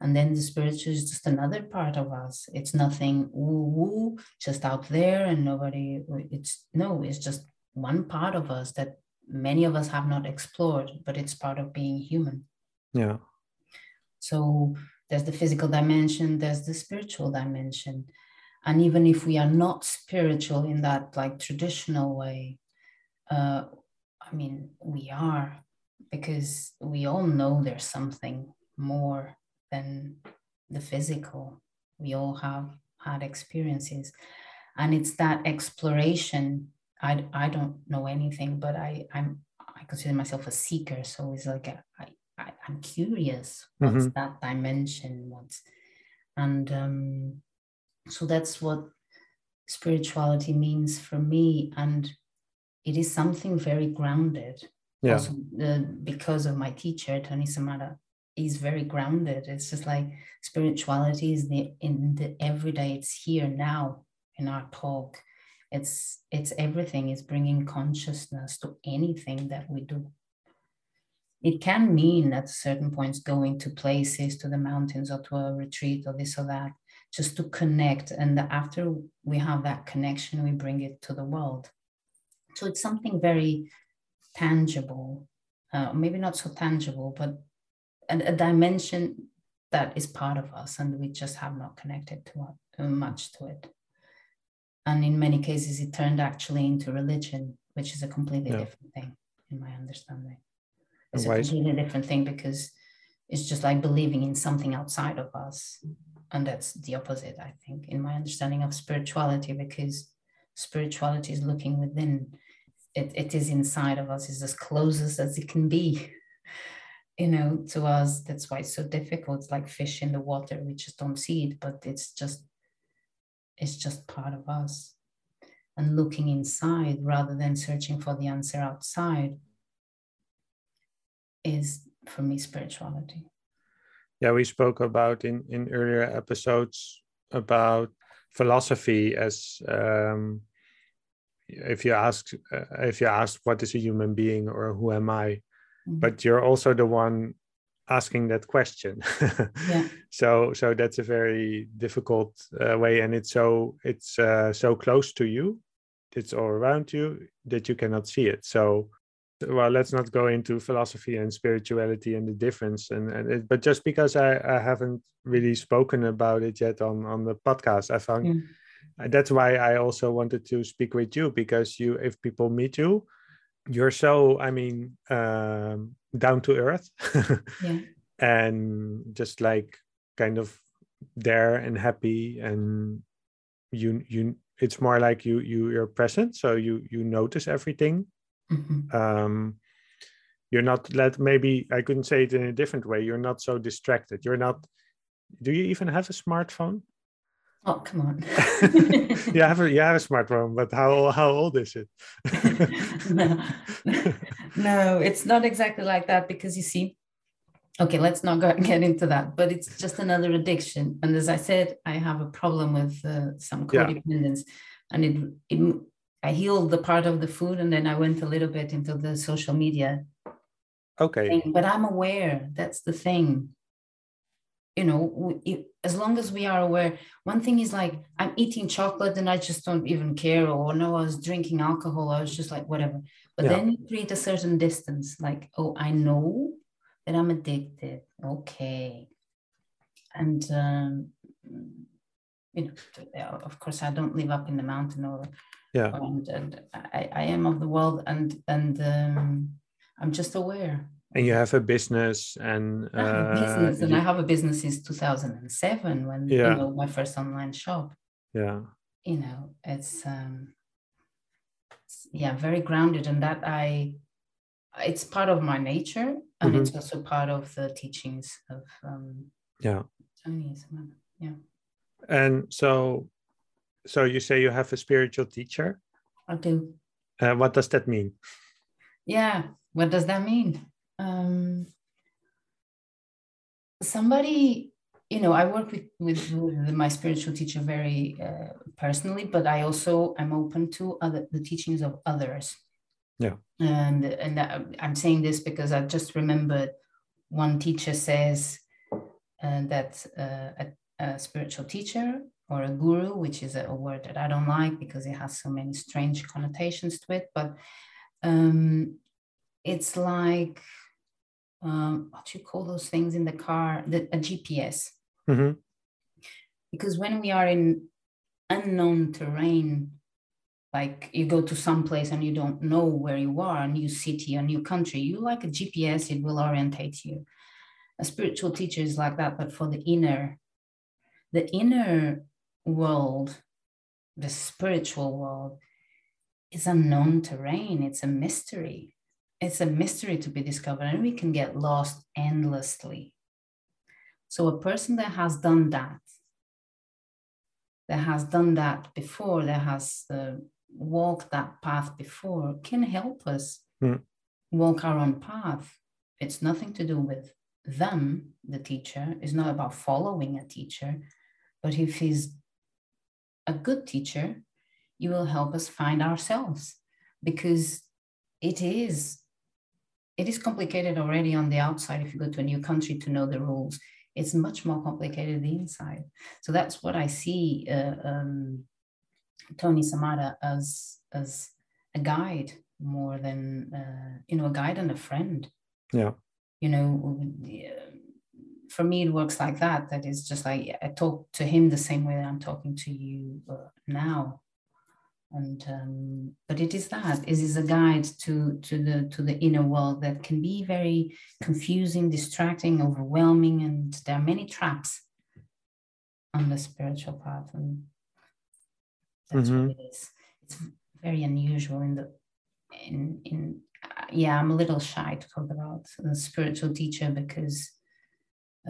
And then the spiritual is just another part of us. It's nothing woo woo, just out there, and nobody, it's no, it's just one part of us that many of us have not explored, but it's part of being human. Yeah. So there's the physical dimension, there's the spiritual dimension. And even if we are not spiritual in that like traditional way, uh, I mean, we are because we all know there's something more than the physical. We all have had experiences. And it's that exploration I, I don't know anything, but I, I'm I consider myself a seeker. So it's like a, I, I, I'm curious. What's mm-hmm. that dimension? What's and um, so that's what spirituality means for me, and it is something very grounded. Yeah. Also, uh, because of my teacher Tony Samara, is very grounded. It's just like spirituality is the in the everyday. It's here now in our talk it's it's everything is bringing consciousness to anything that we do it can mean at certain points going to places to the mountains or to a retreat or this or that just to connect. And after we have that connection, we bring it to the world. So it's something very tangible, uh, maybe not so tangible, but a, a, dimension that is part of us, and we just have not connected to it, uh, much to it. And in many cases, it turned actually into religion, which is a completely yeah. different thing, in my understanding. It's a completely different thing because it's just like believing in something outside of us and that's the opposite i think in my understanding of spirituality because spirituality is looking within. It, it is inside of us is as closest as it can be (laughs) you know to us. That's why it's so difficult it's like fish in the water we just don't see it but it's just it's just part of us. And looking inside rather than searching for the answer outside is for me spirituality yeah we spoke about in in earlier episodes about philosophy as um, if you ask uh, if you ask what is a human being or who am i mm-hmm. but you're also the one asking that question (laughs) yeah. so so that's a very difficult uh, way and it's so it's uh, so close to you it's all around you that you cannot see it so well let's not go into philosophy and spirituality and the difference and, and it, but just because I, I haven't really spoken about it yet on on the podcast i found mm. that's why i also wanted to speak with you because you if people meet you you're so i mean um, down to earth (laughs) yeah. and just like kind of there and happy and you you it's more like you you you're present so you you notice everything Mm-hmm. Um, you're not let maybe I couldn't say it in a different way. You're not so distracted. You're not. Do you even have a smartphone? Oh come on! (laughs) you have a you have a smartphone, but how how old is it? (laughs) no, no, it's not exactly like that because you see, okay, let's not go (laughs) get into that. But it's just another addiction, and as I said, I have a problem with uh, some codependence, yeah. and it it I healed the part of the food and then I went a little bit into the social media. Okay. Thing. But I'm aware. That's the thing. You know, as long as we are aware, one thing is like I'm eating chocolate and I just don't even care, or no, I was drinking alcohol, I was just like whatever. But yeah. then you create a certain distance, like, oh, I know that I'm addicted. Okay. And um, you know, of course, I don't live up in the mountain or yeah and, and I, I am of the world and and um, i'm just aware and you have a business and I have a uh, business and you... i have a business since 2007 when yeah. you know my first online shop yeah you know it's um it's, yeah very grounded and that i it's part of my nature and mm-hmm. it's also part of the teachings of um yeah Tonyism. yeah and so so you say you have a spiritual teacher? I do. Uh, what does that mean? Yeah, what does that mean? Um, somebody, you know, I work with, with, with my spiritual teacher very uh, personally, but I also am open to other the teachings of others. Yeah. And and I'm saying this because I just remembered one teacher says uh, that uh, a, a spiritual teacher or a guru, which is a, word that I don't like because it has so many strange connotations to it. But um, it's like um, what do you call those things in the car? The, a GPS. Mm-hmm. Because when we are in unknown terrain, like you go to some place and you don't know where you are, a new city, a new country, you like a GPS, it will orientate you. A spiritual teacher is like that, but for the inner the inner world, the spiritual world, is unknown terrain. It's a mystery. It's a mystery to be discovered, and we can get lost endlessly. So, a person that has done that, that has done that before, that has uh, walked that path before, can help us mm. walk our own path. It's nothing to do with them, the teacher. It's not about following a teacher, but if he's a good teacher, you will help us find ourselves because it is it is complicated already on the outside if you go to a new country to know the rules it's much more complicated the inside. So that's what I see uh, um, Tony Samara as as a guide more than uh, you know a guide and a friend. Yeah. You know, for me it works like that. That is just like I talk to him the same way that I'm talking to you uh, now and um, but it is that it is a guide to to the to the inner world that can be very confusing distracting overwhelming and there are many traps on the spiritual path and that's mm-hmm. what it is it's very unusual in the in in uh, yeah i'm a little shy to talk about the spiritual teacher because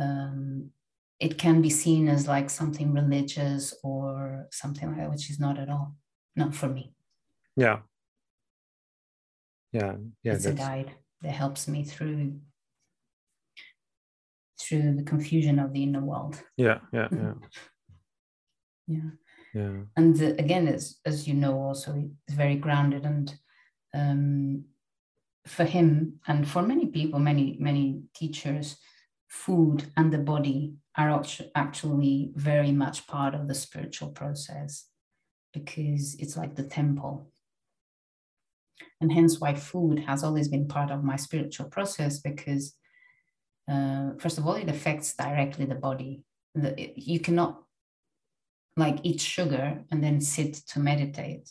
um, it can be seen as like something religious or something like that which is not at all not for me. Yeah. Yeah. Yeah. It's that's... a guide that helps me through through the confusion of the inner world. Yeah. Yeah. Yeah. (laughs) yeah. Yeah. And the, again, as as you know, also it's very grounded and um, for him and for many people, many many teachers, food and the body are actually very much part of the spiritual process because it's like the temple. And hence why food has always been part of my spiritual process because, uh, first of all, it affects directly the body. The, you cannot like eat sugar and then sit to meditate.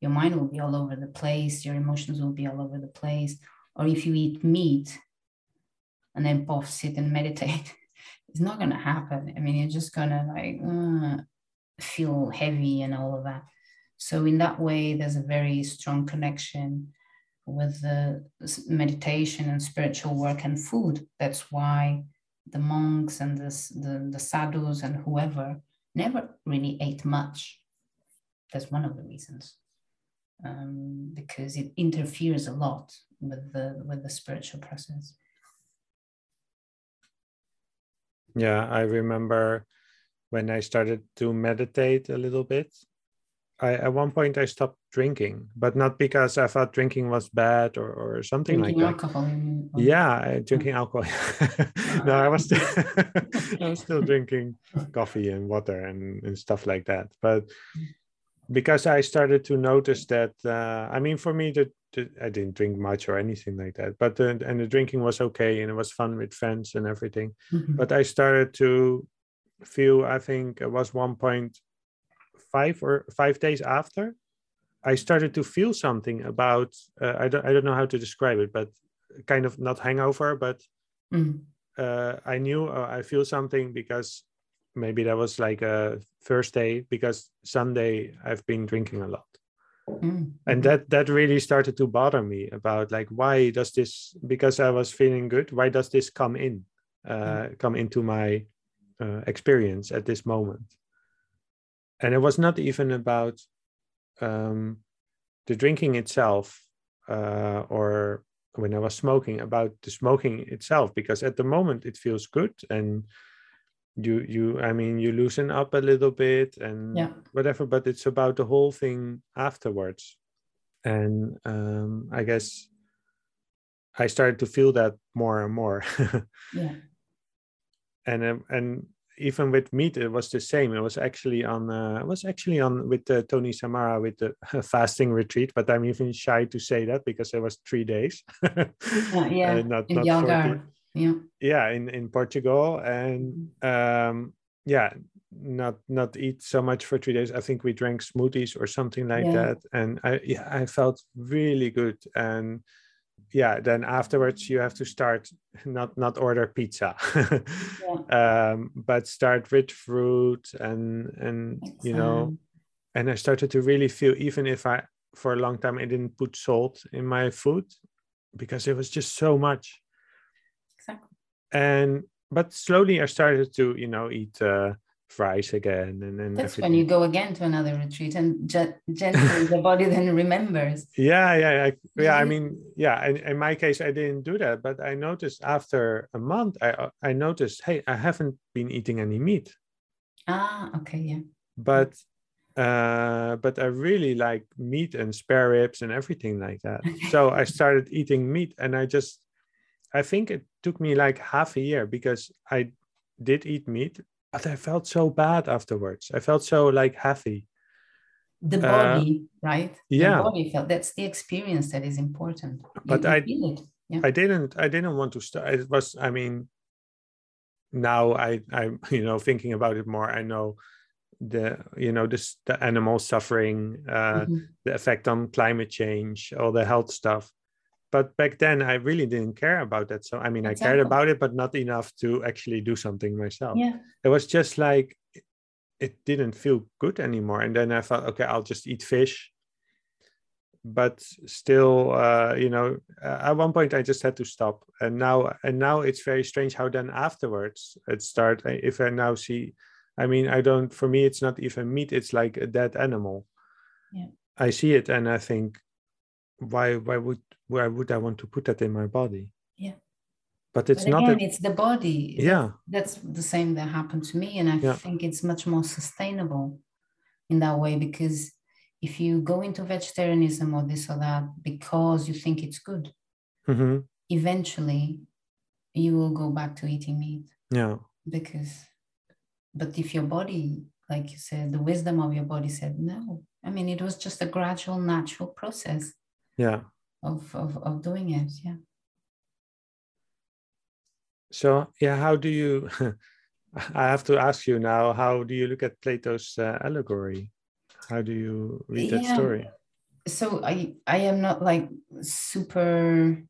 Your mind will be all over the place, your emotions will be all over the place. Or if you eat meat and then both sit and meditate, (laughs) it's not going to happen. I mean, you're just going to like, uh, feel heavy and all of that. So, in that way, there's a very strong connection with the meditation and spiritual work and food. That's why the monks and the, the, the sadhus and whoever never really ate much. That's one of the reasons. Um, because it interferes a lot with the with the spiritual process. Yeah, I remember when I started to meditate a little bit. I, at one point I stopped drinking, but not because I thought drinking was bad or, or something drinking like alcohol, that. Yeah, drinking alcohol. (laughs) no, I was still, (laughs) I was still (laughs) drinking coffee and water and, and stuff like that. But because I started to notice that, uh, I mean, for me, the, the, I didn't drink much or anything like that, but the, and the drinking was okay and it was fun with friends and everything. Mm-hmm. But I started to feel i think it was 1.5 or five days after i started to feel something about uh, I, don't, I don't know how to describe it but kind of not hangover but mm. uh, i knew uh, i feel something because maybe that was like a thursday because sunday i've been drinking a lot mm. and that that really started to bother me about like why does this because i was feeling good why does this come in uh, mm. come into my uh, experience at this moment. And it was not even about um, the drinking itself uh, or when I was smoking, about the smoking itself, because at the moment it feels good and you you i mean you loosen up a little bit and yeah. whatever but it's about the whole thing afterwards. And um i guess i started to feel that more and more. (laughs) Yeah. And um, and even with meat it was the same. It was actually on uh, it was actually on with uh, tony samara with the (laughs) fasting retreat but i'm even shy to say that because it was three days. (laughs) Uh, yeah. Uh, not, in not yeah yeah in in portugal and mm-hmm. um yeah not not eat so much for three days i think we drank smoothies or something like yeah. that and i yeah i felt really good and yeah then afterwards you have to start not not order pizza yeah. (laughs) um, but start with fruit and and you know and i started to really feel even if i for a long time i didn't put salt in my food because it was just so much and but slowly i started to you know eat uh, fries again and then that's everything. when you go again to another retreat and gently the body then remembers. Yeah (laughs) yeah yeah, yeah i mean yeah in, in my case i didn't do that but i noticed after a month i i noticed hey i haven't been eating any meat. Ah okay yeah. But uh but i really like meat and spare ribs and everything like that. (laughs) So i started eating meat and i just I think it took me like half a year because I did eat meat, but I felt so bad afterwards. I felt so like heavy. The body, uh, right? Yeah. The body felt that's the experience that is important. But I yeah. I didn't I didn't want to start. It was I mean now I I (laughs) you know thinking about it more, I know the you know this the animal suffering uh mm-hmm. the effect on climate change all the health stuff but back then i really didn't care about that. So i mean exactly. i cared about it but not enough to actually do something myself. Yeah. It was just like it didn't feel good anymore. And then i thought okay i'll just eat fish. But still uh, you know at one point i just had to stop. And now and now it's very strange how then afterwards it start if i now see i mean i don't for me it's not even meat it's like a dead animal. Yeah. I see it and i think why why would why would i want to put that in my body? Yeah. But it's but again, not a, it's the body. Yeah. That's the same that happened to me and i yeah. think it's much more sustainable in that way because if you go into vegetarianism or this or that because you think it's good mm-hmm. eventually you will go back to eating meat. Yeah. Because but if your body like you said the wisdom of your body said no i mean it was just a gradual natural process. Yeah of, of, of doing it yeah. So yeah how do you (laughs) i have to ask you now how do you look at plato's uh, allegory? How do you read that story? So i i am not like super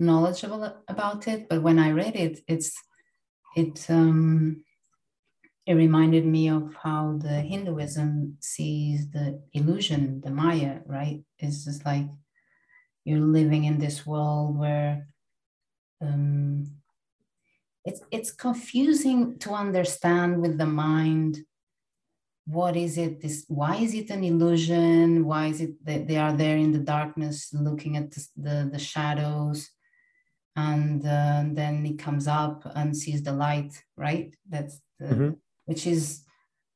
knowledgeable about it but when i read it it's it um it reminded me of how the Hinduism sees the illusion, the Maya, right? It's just like you're living in this world where um, it's it's confusing to understand with the mind. What is it? This why is it an illusion? Why is it that they are there in the darkness, looking at the the, the shadows? and uh, then it comes up and sees the light right that's the, mm-hmm which is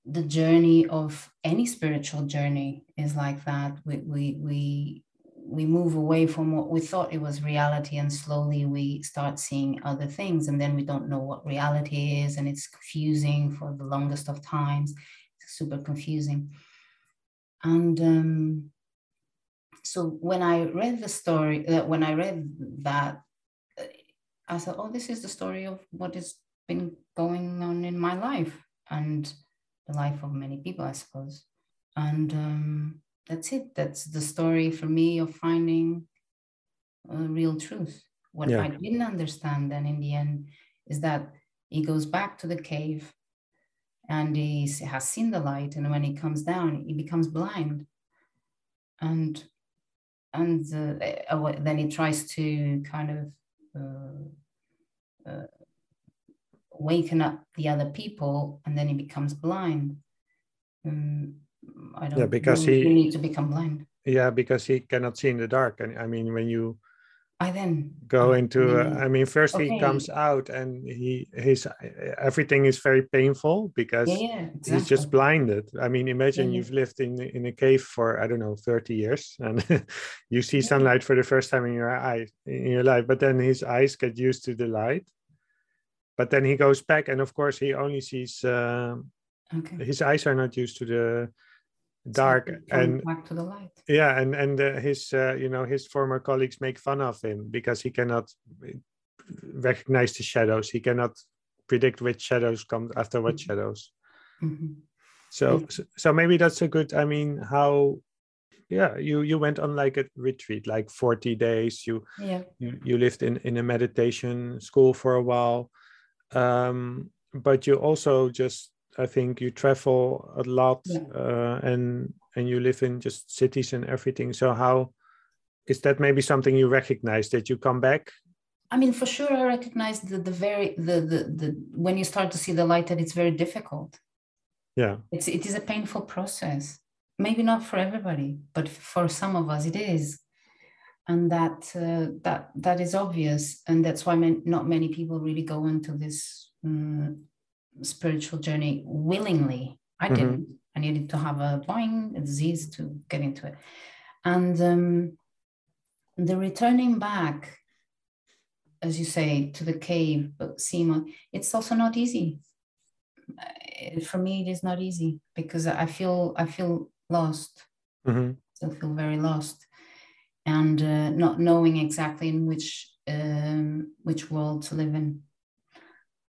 the journey of any spiritual journey is like that we we we we move away from what we thought it was reality and slowly we start seeing other things and then we don't know what reality is and it's confusing for the longest of times it's super confusing and um, so when i read the story uh, when i read that i thought oh this is the story of what has been going on in my life and the life of many people, I suppose. And um, that's it. That's the story for me of finding a real truth. What yeah. I didn't understand then in the end is that he goes back to the cave and he has seen the light. And when he comes down, he becomes blind. And and uh, then he tries to kind of uh, uh, waken up the other people and then he becomes blind um, i don't yeah because he need to become blind yeah because he cannot see in the dark and i mean when you i then go into uh, i mean first okay. he comes out and he his everything is very painful because yeah, yeah, exactly. he's just blinded i mean imagine yeah, you've lived in in a cave for i don't know 30 years and (laughs) you see sunlight for the first time in your eye in your life but then his eyes get used to the light but then he goes back and of course he only sees uh, okay. his eyes are not used to the dark and back to the light. Yeah and and uh, his uh, you know his former colleagues make fun of him because he cannot recognize the shadows. He cannot predict which shadows come after what mm-hmm. shadows. Mm-hmm. so, so so maybe that's a good i mean how yeah you you went on like a retreat like 40 days. You yeah. you, you lived in in a meditation school for a while. Um, but you also just i think you travel a lot yeah. uh, and and you live in just cities and everything. So how is that maybe something you recognize that you come back? I mean for sure i recognize the the very the the, the when you start to see the light that it's very difficult. Yeah. It's it is a painful process. Maybe not for everybody but for some of us it is. And that uh, that that is obvious. And that's why man, not many people really go into this um, spiritual journey willingly i mm-hmm. didn't i needed to have a boing a disease to get into it and um, the returning back as you say, to the cave, but Sima, it's also not easy. Uh, for me, it is not easy because I feel I feel lost. Mm-hmm. Still feel very lost, and uh, not knowing exactly in which um, which world to live in.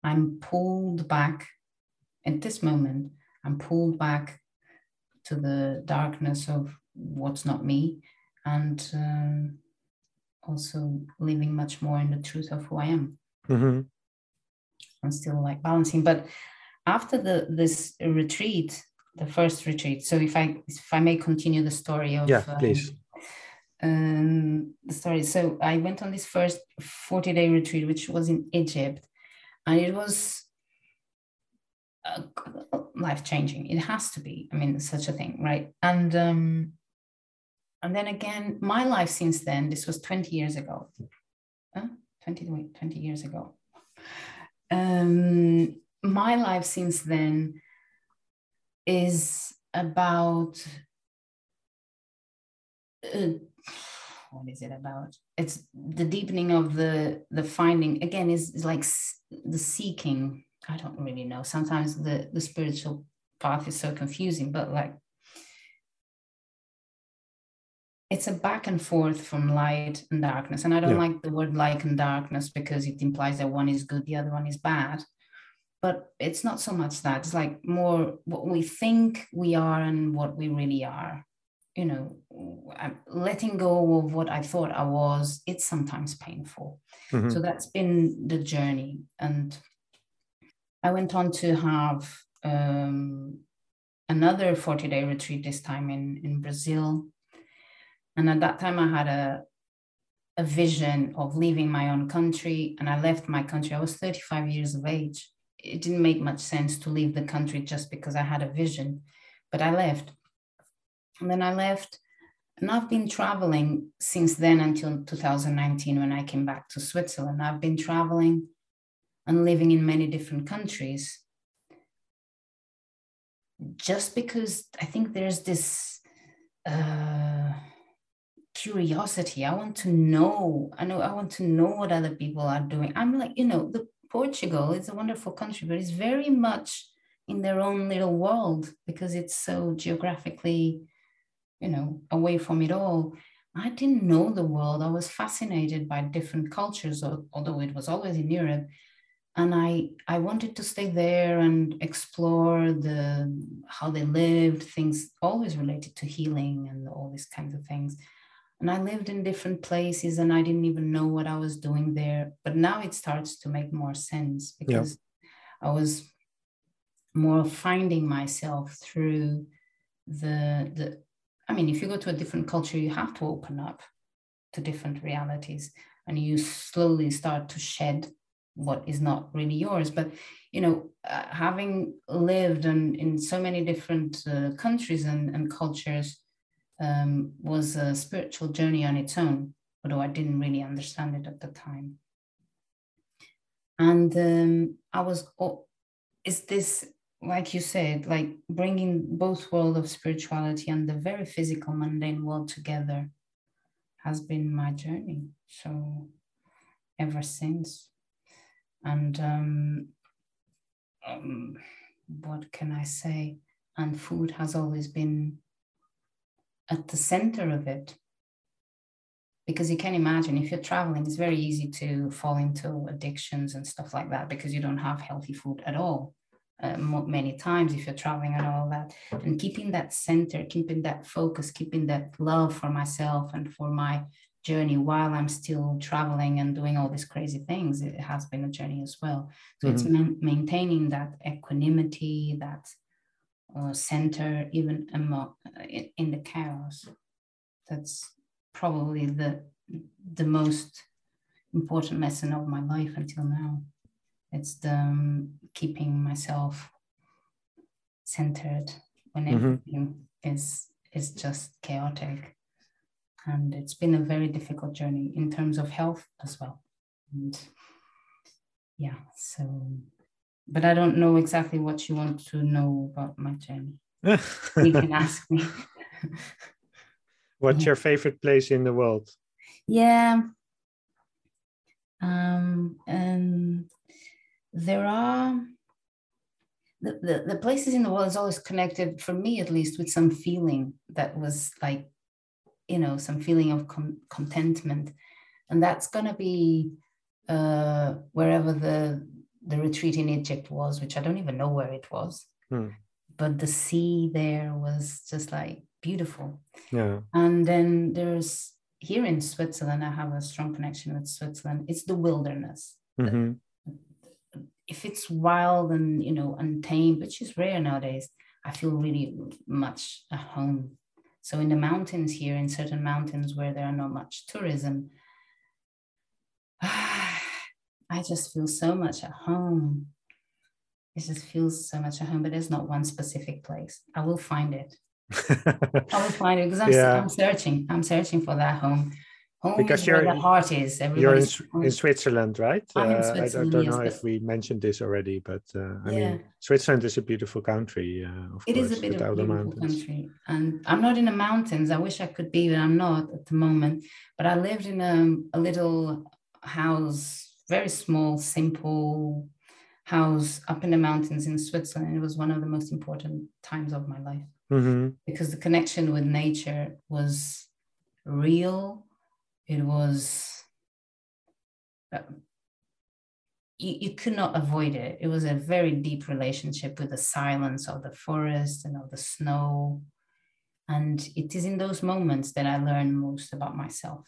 I'm pulled back at this moment. I'm pulled back to the darkness of what's not me, and um, also living much more in the truth of who I am. Mm-hmm. I'm still like balancing, but after the this retreat, the first retreat. So if I if I may continue the story of yeah, please. Um, the story. So I went on this first 40 day retreat, which was in Egypt, and it was uh, life changing. It has to be. I mean, such a thing, right? And um, and then again, my life since then. This was 20 years ago. Huh? 20, 20 years ago. Um, my life since then is about uh, what is it about it's the deepening of the the finding again is, is like the seeking i don't really know. Sometimes the the spiritual path is so confusing but like it's a back and forth from light and darkness. And i don't yeah. like the word light and darkness because it implies that one is good the other one is bad. But it's not so much that. It's like more what we think we are and what we really are you know letting go of what i thought i was it's sometimes painful. Mm-hmm. so that's been the journey. And i went on to have um, another 40 day retreat this time in in brazil. And at that time i had a a vision of leaving my own country and i left my country. I was 35 years of age. It didn't make much sense to leave the country just because I had a vision, but I left. And then I left, and I've been traveling since then until 2019 when I came back to Switzerland. I've been traveling and living in many different countries just because I think there's this uh, curiosity. I want to know. I know I want to know what other people are doing. I'm like, you know, the Portugal is a wonderful country, but it's very much in their own little world because it's so geographically, you know, away from it all. I didn't know the world. I was fascinated by different cultures, although it was always in Europe. And I, I wanted to stay there and explore the how they lived, things always related to healing and all these kinds of things and I lived in different places and I didn't even know what I was doing there. But now it starts to make more sense because yeah. I was more finding myself through the the I mean, if you go to a different culture, you have to open up to different realities and you slowly start to shed what is not really yours. But you know, uh, having lived in, in so many different uh, countries and, and cultures, um, was a spiritual journey on its own, although I didn't really understand it at the time. And um, I was, oh, is this, like you said, like bringing both world of spirituality and the very physical, mundane world together has been my journey. So ever since. And um, um, what can I say? And food has always been at the center of it. Because you can imagine if you're traveling, it's very easy to fall into addictions and stuff like that because you don't have healthy food at all. Uh, many times if you're traveling and all that and keeping that center keeping that focus keeping that love for myself and for my journey while i'm still traveling and doing all these crazy things it has been a journey as well so mm-hmm. it's man- maintaining that equanimity that uh, center even among, uh, in, in the chaos. That's probably the the most important lesson of my life until now. It's the um, keeping myself centered when mm-hmm. everything is is just chaotic, and it's been a very difficult journey in terms of health as well. And yeah, so but I don't know exactly what you want to know about my journey. (laughs) you can ask me. What's your favorite place in the world? Yeah. Um, and there are the, the, the places in the world is always connected, for me at least, with some feeling that was like, you know, some feeling of con- contentment. And that's going to be uh, wherever the, the retreat in Egypt was, which I don't even know where it was. Hmm. But the sea there was just like beautiful. Yeah. And then there's here in Switzerland, I have a strong connection with Switzerland. It's the wilderness. Mm-hmm if it's wild and you know untamed, which is rare nowadays, I feel really much at home. So in the mountains here, in certain mountains where there are not much tourism, (sighs) I just feel so much at home. It just feels so much at home, but there's not one specific place. I will find it. (laughs) I will find it because I'm, yeah. I'm searching. I'm searching for that home Home because you're the heart is. You're in, in, Switzerland, right? I'm in uh, Switzerland, I, I, don't know if we mentioned this already, but uh, I yeah. mean, Switzerland is a beautiful country. Uh, of it course, is a bit of a beautiful country, and I'm not in the mountains. I wish I could be, but I'm not at the moment. But I lived in a, a little house, very small, simple house up in the mountains in Switzerland. It was one of the most important times of my life mm-hmm. because the connection with nature was real it was uh, you, you could not avoid it. It was a very deep relationship with the silence of the forest and of the snow. And it is in those moments that I learn most about myself.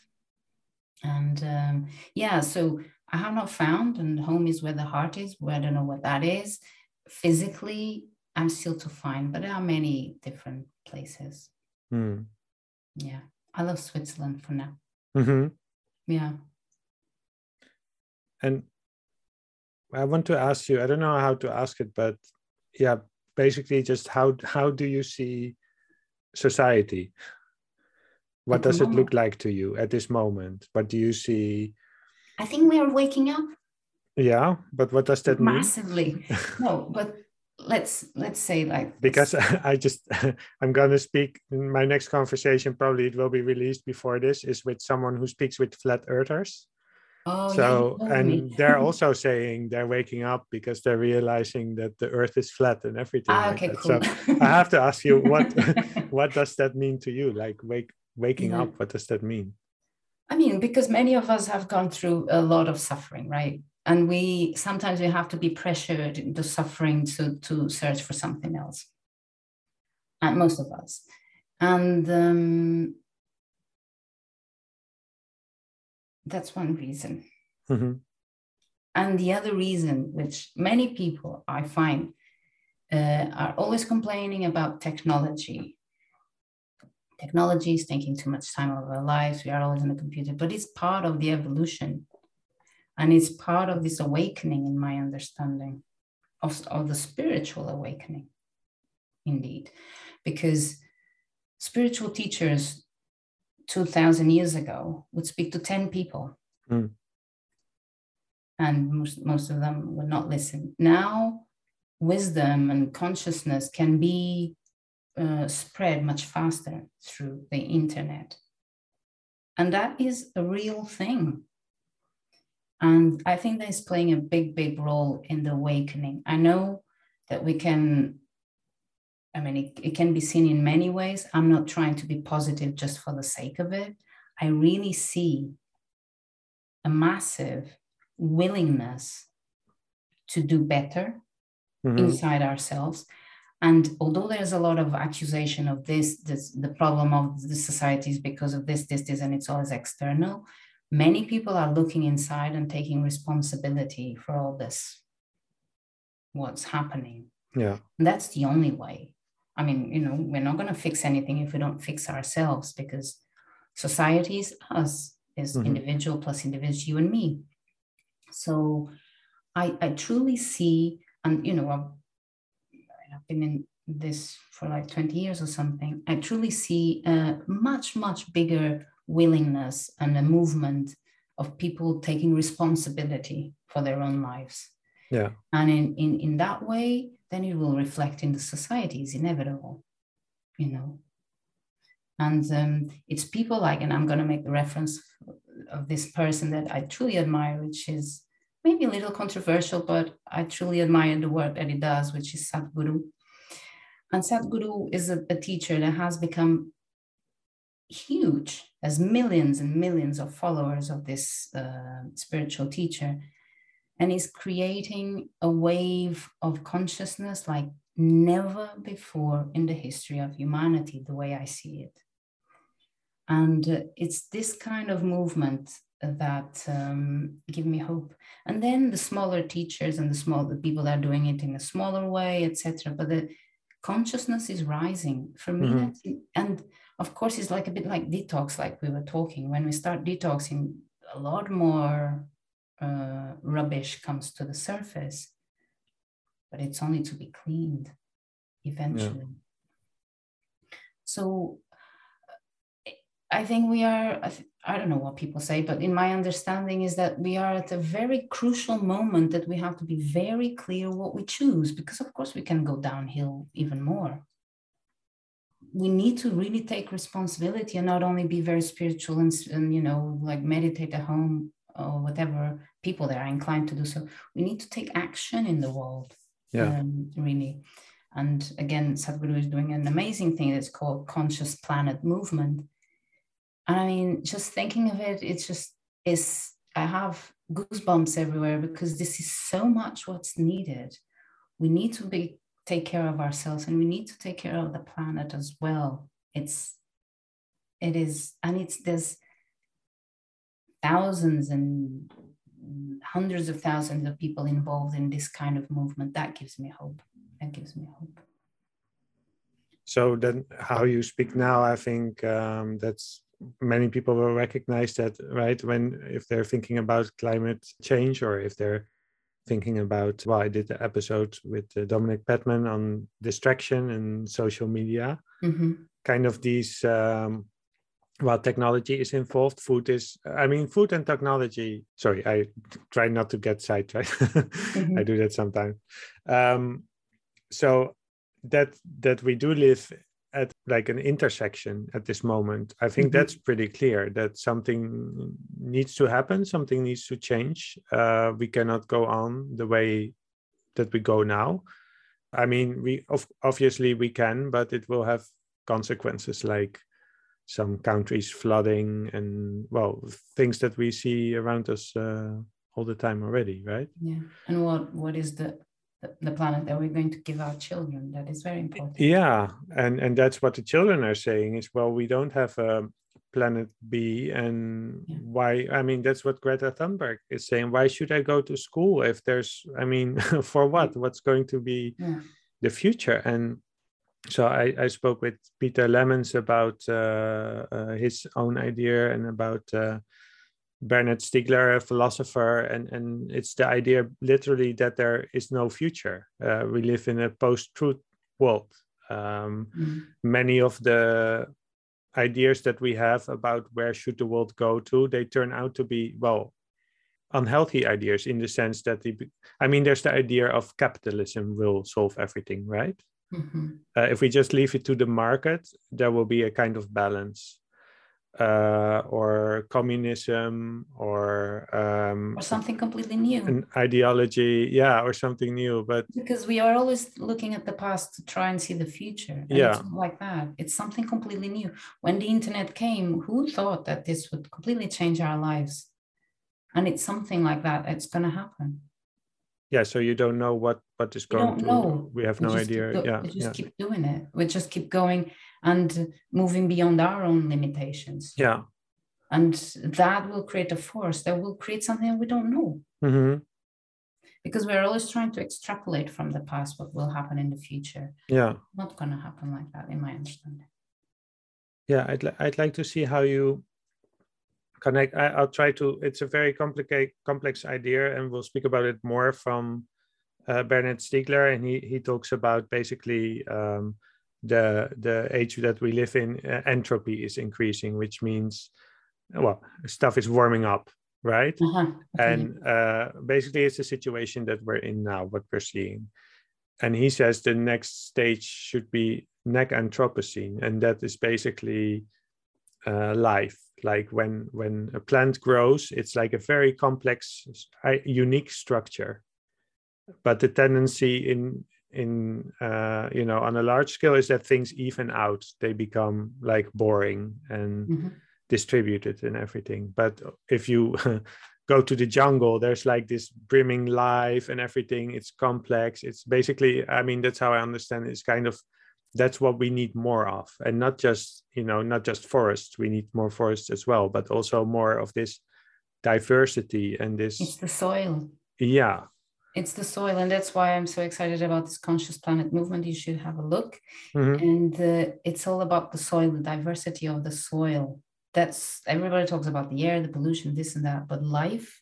And um, yeah, so I have not found, and home is where the heart is, where I don't know what that is. Physically, I'm still to find, but there are many different places. Mm. Yeah, I love Switzerland for now. Mm-hmm. Yeah. And I want to ask you, I don't know how to ask it, but yeah, basically just how how do you see society? What does it look like to you at this moment? What do you see? I think we are waking up. Yeah, but what does that Massively. mean? Massively. (laughs) no, but let's let's say like because (laughs) i just (laughs) i'm going to speak my next conversation probably it will be released before this is with someone who speaks with flat earthers. Oh, so yeah, and they're (laughs) also saying they're waking up because they're realizing that the earth is flat and everything ah, like okay, cool. so i have to ask you what what does that mean to you? Like wake waking yeah. up what does that mean? I mean because many of us have gone through a lot of suffering right and we sometimes we have to be pressured into suffering to to search for something else. And most of us. And um, that's one reason. Mm-hmm. and the other reason which many people i find uh, are always complaining about technology. Technology is taking too much time of our lives. We are always on the computer but it's part of the evolution and it's part of this awakening in my understanding of, of the spiritual awakening, indeed. Because spiritual teachers 2000 years ago would speak to 10 people. Mm. And most, most of them would not listen. Now, wisdom and consciousness can be uh, spread much faster through the internet. And that is a real thing. And I think that is playing a big, big role in the awakening. I know that we can, I mean, it, it can be seen in many ways. I'm not trying to be positive just for the sake of it. I really see a massive willingness to do better mm-hmm. inside ourselves. And although there's a lot of accusation of this, this, the problem of the society is because of this, this, this, and it's always external, many people are looking inside and taking responsibility for all this what's happening. Yeah. And that's the only way. I mean you know we're not going to fix anything if we don't fix ourselves because society is us is mm-hmm. individual plus individual you and me. So i i truly see and you know I've, I've been in this for like 20 years or something i truly see a much much bigger willingness and a movement of people taking responsibility for their own lives. Yeah. And in, in, in that way, then it will reflect in the society, it's inevitable, you know. And um, it's people like, and I'm going to make the reference of this person that I truly admire, which is maybe a little controversial, but I truly admire the work that he does, which is Sadhguru. And Sadhguru is a, a teacher that has become huge, as millions and millions of followers of this uh, spiritual teacher. And is creating a wave of consciousness like never before in the history of humanity, the way I see it. And uh, it's this kind of movement that um, give me hope. And then the smaller teachers and the small the people that are doing it in a smaller way, etc. But the consciousness is rising for me. Mm-hmm. and of course, it's like a bit like detox, like we were talking. When we start detoxing, a lot more uh, rubbish comes to the surface, but it's only to be cleaned eventually. Yeah. So I think we are, I don't know what people say, but in my understanding is that we are at a very crucial moment that we have to be very clear what we choose, because of course we can go downhill even more. We need to really take responsibility and not only be very spiritual and, and you know, like meditate at home or whatever people that are inclined to do so. We need to take action in the world. Yeah. Um, really. And again, Sadhguru is doing an amazing thing that's called Conscious Planet Movement And I mean, just thinking of it, it's just is I have goosebumps everywhere because this is so much what's needed. We need to be take care of ourselves and we need to take care of the planet as well. It's it is and it's there's thousands and hundreds of thousands of people involved in this kind of movement. That gives me hope. That gives me hope. So then, how you speak now, I think um, that's many people will recognize that right when if they're thinking about climate change or if they're thinking about well i did the episode with uh, Dominic Pettman on distraction and social media mm-hmm. kind of these um, well technology is involved food is i mean food and technology sorry i try not to get sidetracked (laughs) mm-hmm. i do that sometimes um, so that that we do live at like an intersection at this moment i think mm-hmm. that's pretty clear that something needs to happen something needs to change. Uh, we cannot go on the way that we go now. I mean we of, obviously we can but it will have consequences like some countries flooding and well things that we see around us uh, all the time already right? Yeah. And what what is the the planet that we're going to give our children. That is very important. Yeah and and that's what the children are saying is well we don't have a planet b and yeah. why i mean that's what greta thunberg is saying. Why should i go to school if there's i mean (laughs) for what? What's going to be yeah. the future? And so I, I spoke with Pieter Lemmens about uh, uh, his own idea and about uh, Bernard Stiegler, a philosopher, and, and it's the idea literally that there is no future. Uh, we live in a post-truth world. Um, mm-hmm. Many of the ideas that we have about where should the world go to, they turn out to be well unhealthy ideas in the sense that the, I mean, there's the idea of capitalism will solve everything, right? Mm-hmm. Uh, if we just leave it to the market, there will be a kind of balance uh, or communism or um, or something completely new. an ideology yeah or something new but because we are always looking at the past to try and see the future yeah. like that. It's something completely new. When the internet came who thought that this would completely change our lives? And it's something like that it's going to happen. Yeah so you don't know what what is going we don't to know. we have we no idea keep, yeah we just yeah. keep doing it. We just keep going and moving beyond our own limitations. Yeah. And that will create a force that will create something we don't know. Mm-hmm. Because we're always trying to extrapolate from the past what will happen in the future. Yeah. Not going to happen like that, in my understanding. Yeah, I'd, li- I'd like to see how you connect. I, will try to, it's a very complicated, complex idea, and we'll speak about it more from uh, Bernard Stiegler. And he, he talks about basically um, the the age that we live in uh, entropy is increasing which means well stuff is warming up right uh-huh. okay. and uh, basically it's a situation that we're in now what we're seeing and he says the next stage should be neganthropocene and that is basically uh, life like when when a plant grows it's like a very complex unique structure but the tendency in in uh, you know on a large scale is that things even out they become like boring and mm-hmm. distributed and everything. But if you (laughs) go to the jungle there's like this brimming life and everything. It's complex. It's basically i mean that's how i understand it. it's kind of that's what we need more of. And not just you know not just forests. We need more forests as well but also more of this diversity and this it's the soil. Yeah it's the soil and that's why i'm so excited about this conscious planet movement you should have a look mm-hmm. and uh, it's all about the soil the diversity of the soil that's everybody talks about the air the pollution this and that but life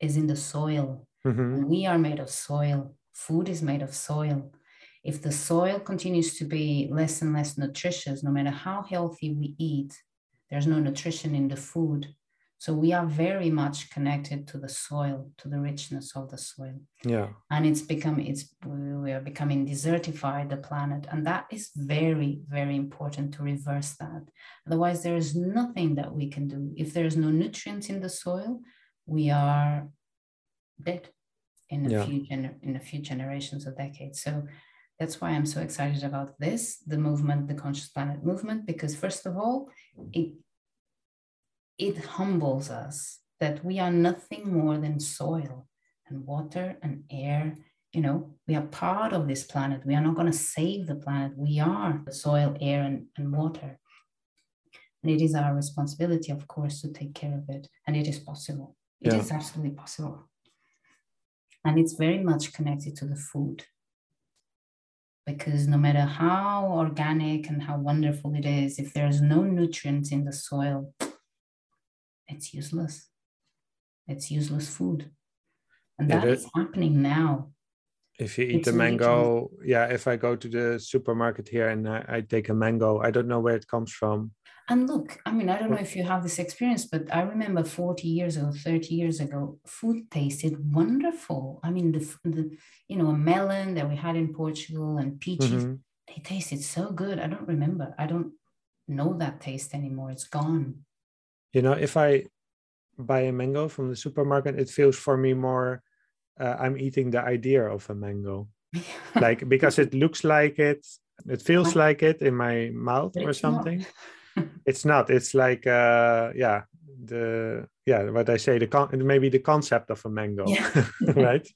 is in the soil mm-hmm. we are made of soil food is made of soil if the soil continues to be less and less nutritious, no matter how healthy we eat, there's no nutrition in the food. So we are very much connected to the soil, to the richness of the soil. Yeah. And it's become it's we are becoming desertified the planet. And that is very, very important to reverse that. Otherwise, there is nothing that we can do. If there's no nutrients in the soil, we are dead in a yeah. few gener- in a few generations or decades. So that's why I'm so excited about this, the movement, the Conscious Planet movement, because first of all, it it humbles us that we are nothing more than soil and water and air. You know, we are part of this planet. We are not going to save the planet. We are the soil, air, and, and water. And it is our responsibility, of course, to take care of it. And it is possible. It yeah. is absolutely possible. And it's very much connected to the food because no matter how organic and how wonderful it is, if there's no nutrients in the soil, it's useless. It's useless food. And that is happening now. If you eat it's a mango, yeah, if I go to the supermarket here and I, I take a mango, I don't know where it comes from. And look, I mean, I don't know if you have this experience, but I remember 40 years ago, 30 years ago, food tasted wonderful. I mean, the, the you know, a melon that we had in Portugal and peaches, mm-hmm. they tasted so good. I don't remember. I don't know that taste anymore. It's gone. You know, if I buy a mango from the supermarket, it feels for me more uh, I'm eating the idea of a mango. (laughs) like because it looks like it, it feels like it in my mouth or something. (laughs) It's not it's like uh yeah the yeah what i say the con maybe the concept of a mango yeah. (laughs) right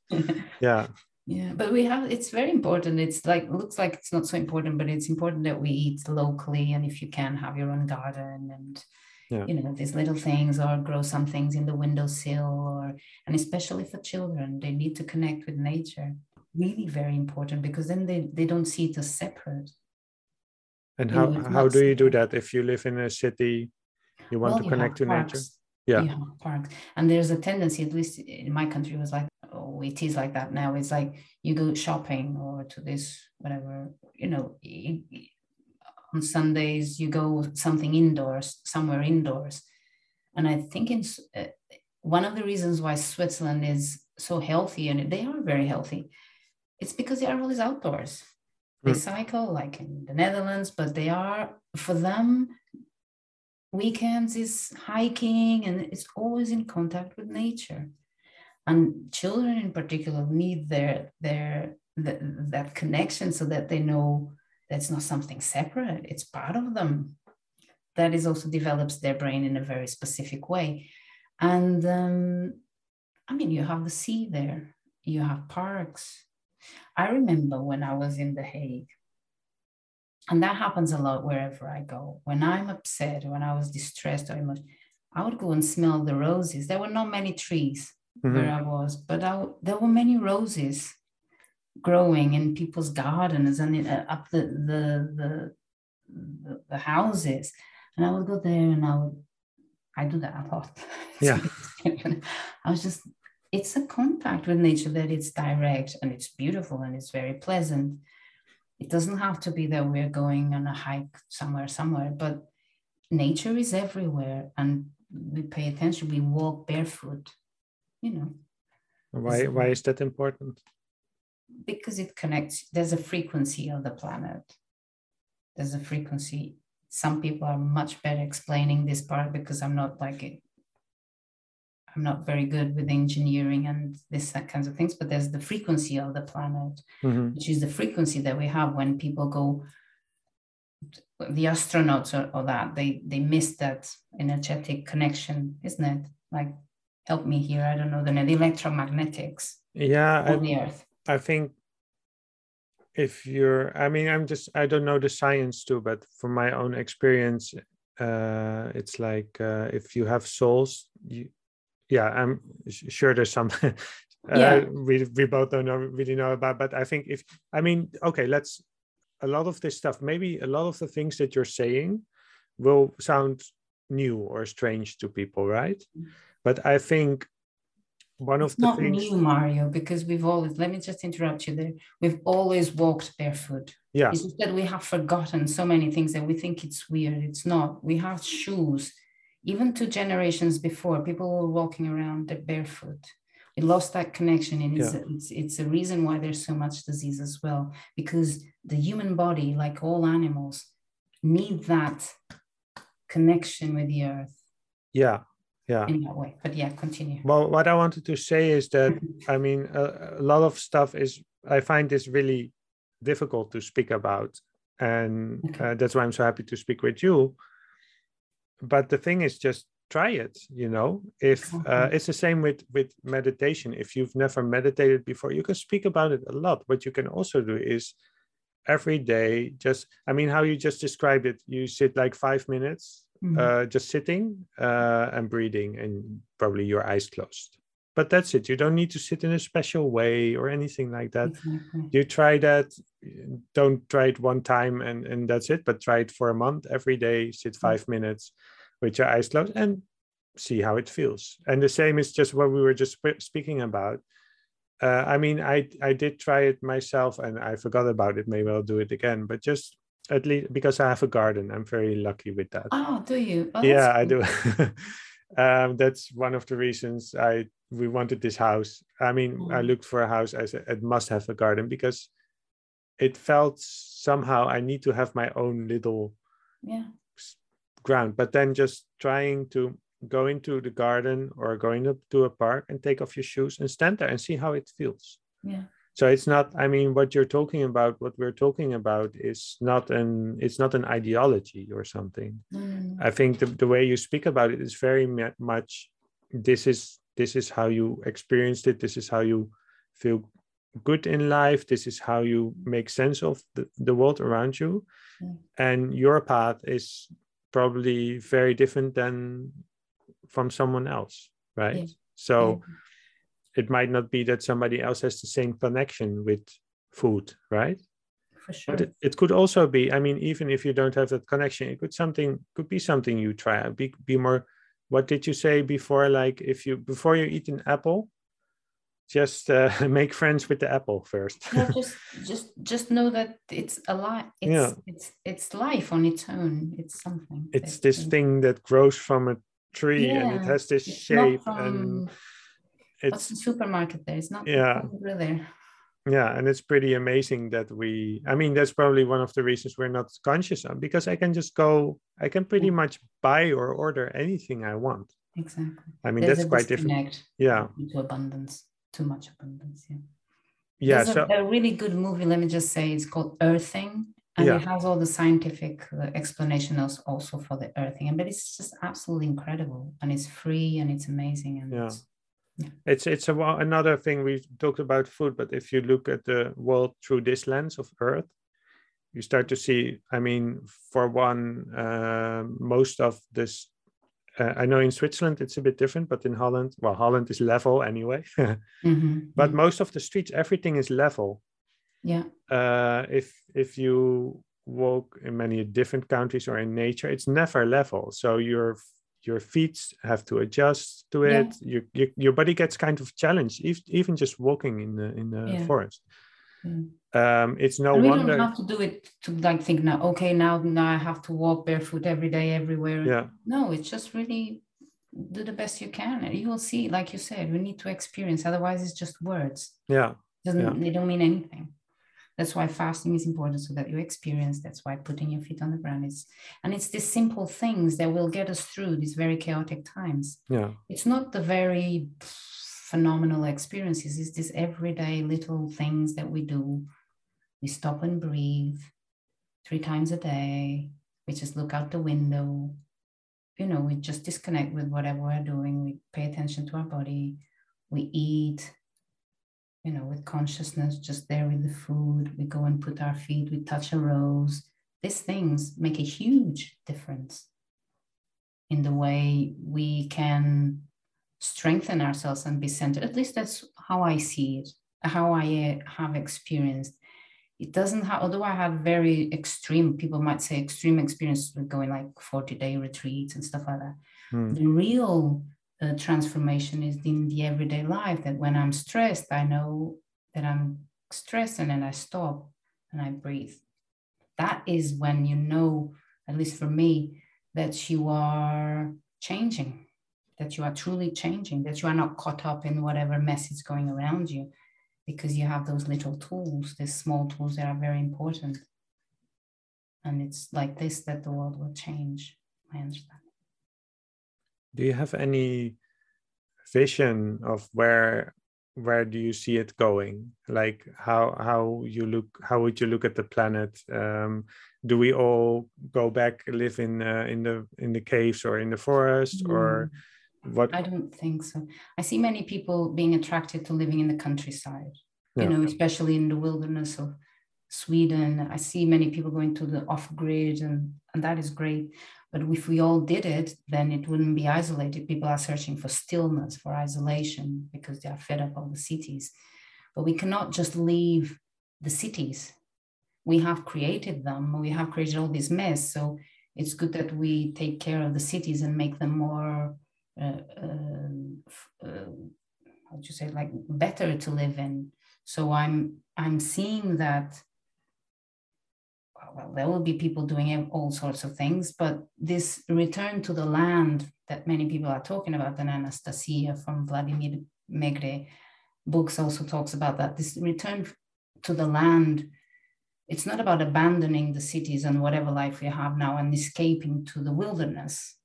yeah yeah but we have it's very important it's like looks like it's not so important but it's important that we eat locally and if you can have your own garden and yeah. you know these little things or grow some things in the windowsill or and especially for children they need to connect with nature really very important because then they, they don't see it as separate and how, how do you do that if you live in a city, you want well, to connect to parks. nature? Yeah. You parks. And there's a tendency, at least in my country, was like, oh, it is like that now. It's like you go shopping or to this, whatever, you know, on Sundays, you go something indoors, somewhere indoors. And I think it's uh, one of the reasons why Switzerland is so healthy, and they are very healthy, it's because they are always outdoors. They mm. cycle like in the Netherlands, but they are for them weekends is hiking and it's always in contact with nature. And children in particular need their their the, that connection so that they know that's not something separate. It's part of them. That is also develops their brain in a very specific way. And um, I mean, you have the sea there, you have parks, I remember when I was in The Hague, and that happens a lot wherever I go. When I'm upset, when I was distressed or emotional, I would go and smell the roses. There were not many trees mm-hmm. where I was, but I, there were many roses growing in people's gardens and uh, up the, the, the, the, the houses. And I would go there and I would, I do that a lot. (laughs) Yeah. (laughs) I was just it's a contact with nature that it's direct and it's beautiful and it's very pleasant. It doesn't have to be that we're going on a hike somewhere, somewhere, but nature is everywhere and we pay attention. We walk barefoot, you know. Why, why is that important? Because it connects, there's a frequency of the planet. There's a frequency some people are much better explaining this part because I'm not like it. I'm not very good with engineering and this that kinds of things, but there's the frequency of the planet, Mhm. which is the frequency that we have when people go the astronauts or, or that they they miss that energetic connection isn't it like help me here i don't know the electromagnetics yeah of I, the earth I think if you're i mean i'm just i don't know the science too but from my own experience uh it's like uh if you have souls you yeah i'm sure there's some (laughs) uh, Yeah. we we both don't know really know about but i think if i mean okay let's a lot of this stuff maybe a lot of the things that you're saying will sound new or strange to people right Mm. but i think one of it's the not things new mario because we've always let me just interrupt you there. We've always walked barefoot. Yeah. It's just that we have forgotten so many things that we think it's weird. It's not. We have shoes. Even two generations before people were walking around barefoot. We lost that connection and it's, Yeah. it's it's a reason why there's so much disease as well because the human body like all animals need that connection with the earth. Yeah yeah in that way but yeah continue Well, what I wanted to say is that (laughs) I mean a, a lot of stuff is I find this really difficult to speak about, and Okay. uh, that's why I'm so happy to speak with you. But the thing is, just try it. You know, if uh, it's the same with with meditation. If you've never meditated before, you can speak about it a lot. What you can also do is every day, just I mean, how you just described it. You sit like five minutes Mhm. uh, just sitting uh, and breathing, and probably your eyes closed. But that's it. You don't need to sit in a special way or anything like that. exactly You try that. Don't try it one time and and that's it. But try it for a month every day. Sit five minutes with your eyes closed and see how it feels. And the same is just what we were just sp- speaking about. Uh, I mean, I I did try it myself and I forgot about it. Maybe I'll do it again. But just at least because I have a garden, I'm very lucky with that. Oh do you? Oh, yeah that's i do. (laughs) Um that's one of the reasons i we wanted this house. I mean i Mm. looked for a house i said it must have a garden because it felt somehow i need to have my own little yeah. ground. But then just trying to go into the garden or going up to a park and take off your shoes and stand there and see how it feels. Yeah so it's not i mean what you're talking about what we're talking about is not an it's not an ideology or something no. I think the, the way you speak about it is very much this is this is how you experienced it this is how you feel good in life this is how you make sense of the, the world around you Yeah. and your path is probably very different than from someone else right Yeah. so Yeah. It might not be that somebody else has the same connection with food right? For sure. But it, it could also be i mean even if you don't have that connection it could something could be something you try. Out. be, be more what did you say before? Like if you before you eat an apple just uh, (laughs) make friends with the apple first. No, (laughs) just just just know that it's alive it's Yeah. it's it's life on its own. It's something it's this thing that grows from a tree and it has this it's shape from and it's the supermarket there it's not Yeah. there yeah and it's pretty amazing that we i mean that's probably one of the reasons we're not conscious of because i can just go i can pretty much buy or order anything i want exactly i mean There's that's quite different yeah into abundance too much abundance yeah yeah There's so a, a really good movie, let me just say, it's called Earthing. And Yeah. it has all the scientific uh, explanation also for the earthing. But it's just absolutely incredible. And it's free and it's amazing. And Yeah. it's, it's it's a, another thing we talked about food but if you look at the world through this lens of earth you start to see i mean for one uh, most of this uh, i know in switzerland it's a bit different but in holland well holland is level anyway (laughs) Mhm, but mhm. most of the streets everything is level. Yeah, uh, if if you walk in many different countries or in nature it's never level. So your your feet have to adjust to Yeah. it your, your your body gets kind of challenged ev- even just walking in the in the Yeah. forest yeah. um it's no and we wonder don't have to do it to like think now, okay, now, now I have to walk barefoot every day, everywhere. yeah No, it's just really do the best you can. And you will see, like you said, we need to experience. Otherwise, it's just words. yeah Doesn't Yeah. they don't mean anything. That's why fasting is important so that you experience. That's why putting your feet on the ground is, and it's these simple things that will get us through these very chaotic times. Yeah. It's not the very phenomenal experiences, it's these everyday little things that we do. We stop and breathe three times a day. We just look out the window. You know, we just disconnect with whatever we're doing. We pay attention to our body. We eat you know, with consciousness just there with the food. We go and put our feet, we touch a rose. These things make a huge difference in the way we can strengthen ourselves and be centered. At least that's how I see it, how I uh, have experienced. It doesn't have, although I have very extreme, people might say extreme experience with going like 40 day retreats and stuff like that. Hmm. The real uh, transformation is in the everyday life that when I'm stressed, I know that I'm stressed and I stop and I breathe. That is when you know, at least for me, that you are changing, that you are truly changing, that you are not caught up in whatever mess is going around you because you have those little tools, these small tools that are very important. And it's like this that the world will change. I understand do you have any vision of where where do you see it going? Like how how you look how would you look at the planet? Um, do we all go back live in uh, in the in the caves or in the forest mm. or what? I don't think so. I see many people being attracted to living in the countryside yeah. you know especially in the wilderness of sweden. I see many people going to the off grid and and that is great but if we all did it, then it wouldn't be isolated. People are searching for stillness, for isolation, because they are fed up of the cities. But we cannot just leave the cities. We have created them, we have created all this mess. So it's good that we take care of the cities and make them more, uh, uh, uh, how would you say, like better to live in. So I'm I'm seeing that well, there will be people doing all sorts of things, but this return to the land that many people are talking about, and Anastasia from Vladimir Megre books also talks about that. This return to the land, it's not about abandoning the cities and whatever life we have now and escaping to the wilderness.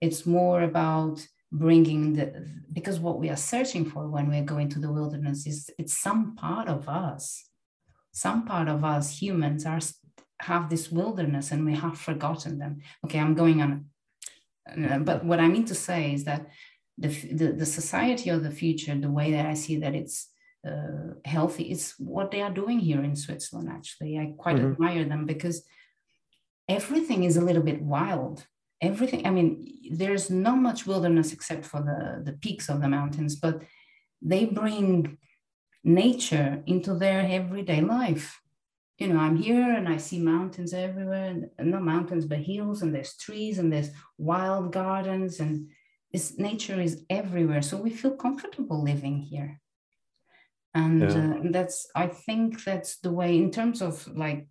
It's more about bringing the because what we are searching for when we're going to the wilderness is it's some part of us some part of us humans are have this wilderness and we have forgotten them. Okay i'm going on. Uh, but what i mean to say is that the, the, the society of the future the way that i see that it's uh, healthy is what they are doing here in switzerland actually. I quite mm-hmm. admire them because everything is a little bit wild. Everything i mean there's not much wilderness except for the the peaks of the mountains but they bring nature into their everyday life. You know, I'm here and I see mountains everywhere, and not mountains, but hills, and there's trees, and there's wild gardens, and this nature is everywhere. So we feel comfortable living here. And yeah. uh, that's, I think that's the way, in terms of like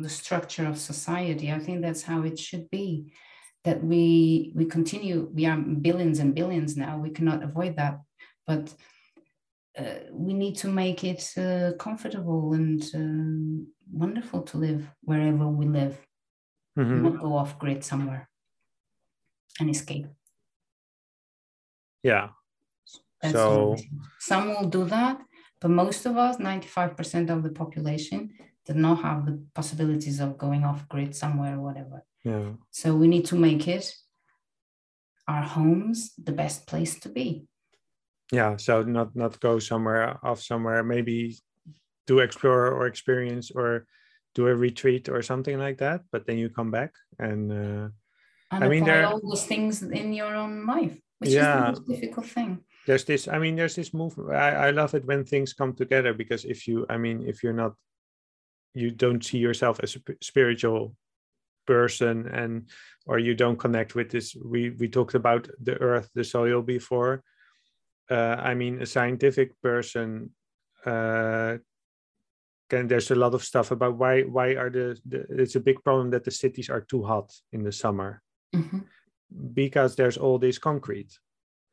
the structure of society, I think that's how it should be. That we we continue, we are billions and billions now. We cannot avoid that, but uh, we need to make it uh, comfortable and um, wonderful to live wherever we live, mm-hmm. not go off grid somewhere and escape. Yeah. That's so some will do that, but most of us, 95% of the population, did not have the possibilities of going off grid somewhere or whatever. Yeah. So we need to make it our homes the best place to be yeah so not not go somewhere off somewhere maybe do explore or experience or do a retreat or something like that but then you come back and uh, and i mean there are all those things in your own life which yeah, is the most difficult thing. There's this i mean there's this movement I, I love it when things come together because if you i mean if you're not you don't see yourself as a spiritual person and or you don't connect with this we we talked about the earth the soil before uh, I mean, a scientific person uh, can. There's a lot of stuff about why why are the, the it's a big problem that the cities are too hot in the summer mm-hmm. because there's all this concrete.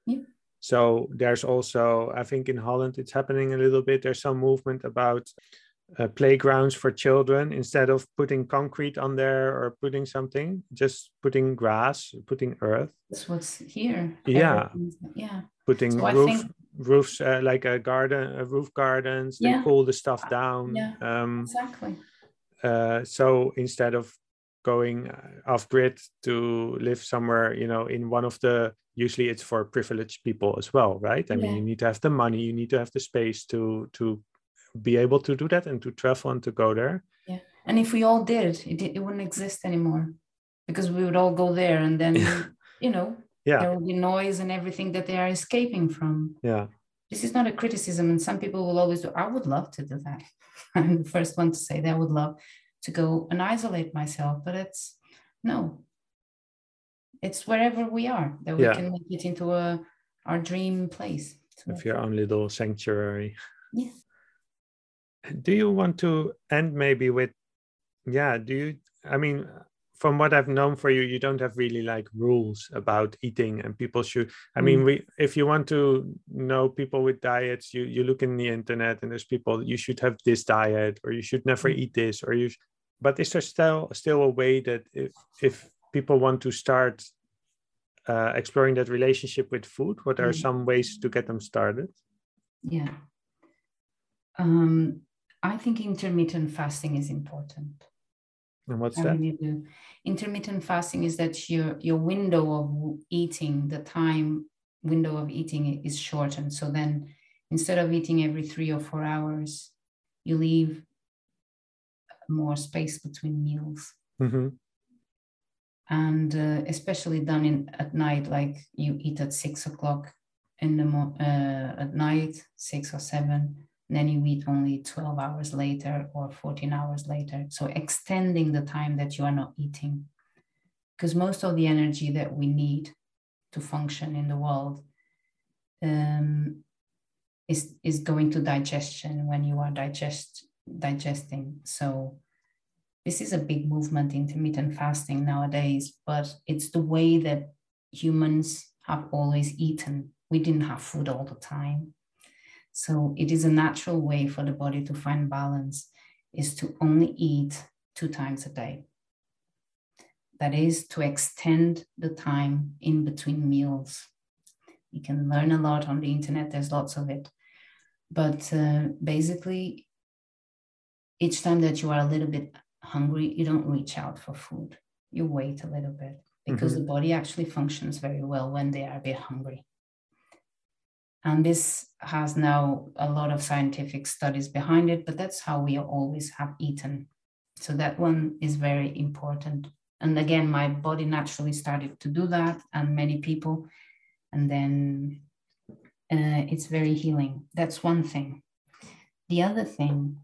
Yeah. So there's also, I think in Holland it's happening a little bit. There's some movement about uh, playgrounds for children instead of putting concrete on there or putting something just putting grass putting earth that's what's here yeah yeah putting so roof, think... roofs uh, like a garden a roof gardens yeah. they cool the stuff uh, down yeah um, exactly uh, so instead of going uh, off grid to live somewhere you know in one of the usually it's for privileged people as well right i yeah. mean you need to have the money you need to have the space to to be able to do that and to travel and to go there. Yeah. And if we all did, it, it wouldn't exist anymore because we would all go there and then, (laughs) you know, yeah. there will be noise and everything that they are escaping from. Yeah. This is not a criticism. And some people will always do, I would love to do that. (laughs) I'm the first one to say that I would love to go and isolate myself, but it's no. It's wherever we are that we yeah. can make it into a our dream place. If your own little sanctuary. Yeah do you want to end maybe with yeah do you i mean from what i've known for you you don't have really like rules about eating and people should i mean mm. we if you want to know people with diets you you look in the internet and there's people you should have this diet or you should never mm. eat this or you but is there still still a way that if if people want to start uh, exploring that relationship with food what are mm. some ways to get them started yeah um I think intermittent fasting is important. And what's that? Intermittent fasting is that your your window of eating, the time window of eating is shortened. So then instead of eating every three or four hours, you leave more space between meals. Mm-hmm. And uh, especially done in at night, like you eat at six o'clock in the mo- uh, at night, six or seven, then you eat only 12 hours later or 14 hours later. So extending the time that you are not eating. Because most of the energy that we need to function in the world um, is, is going to digestion when you are digest, digesting. So this is a big movement, intermittent fasting nowadays, but it's the way that humans have always eaten. We didn't have food all the time so it is a natural way for the body to find balance is to only eat two times a day. That is to extend the time in between meals. You can learn a lot on the internet, there's lots of it. But uh, basically, each time that you are a little bit hungry, you don't reach out for food. You wait a little bit because mm-hmm. the body actually functions very well when they are a bit hungry. And this has now a lot of scientific studies behind it, but that's how we always have eaten. So that one is very important. And again, my body naturally started to do that, and many people. And then uh, it's very healing. That's one thing. The other thing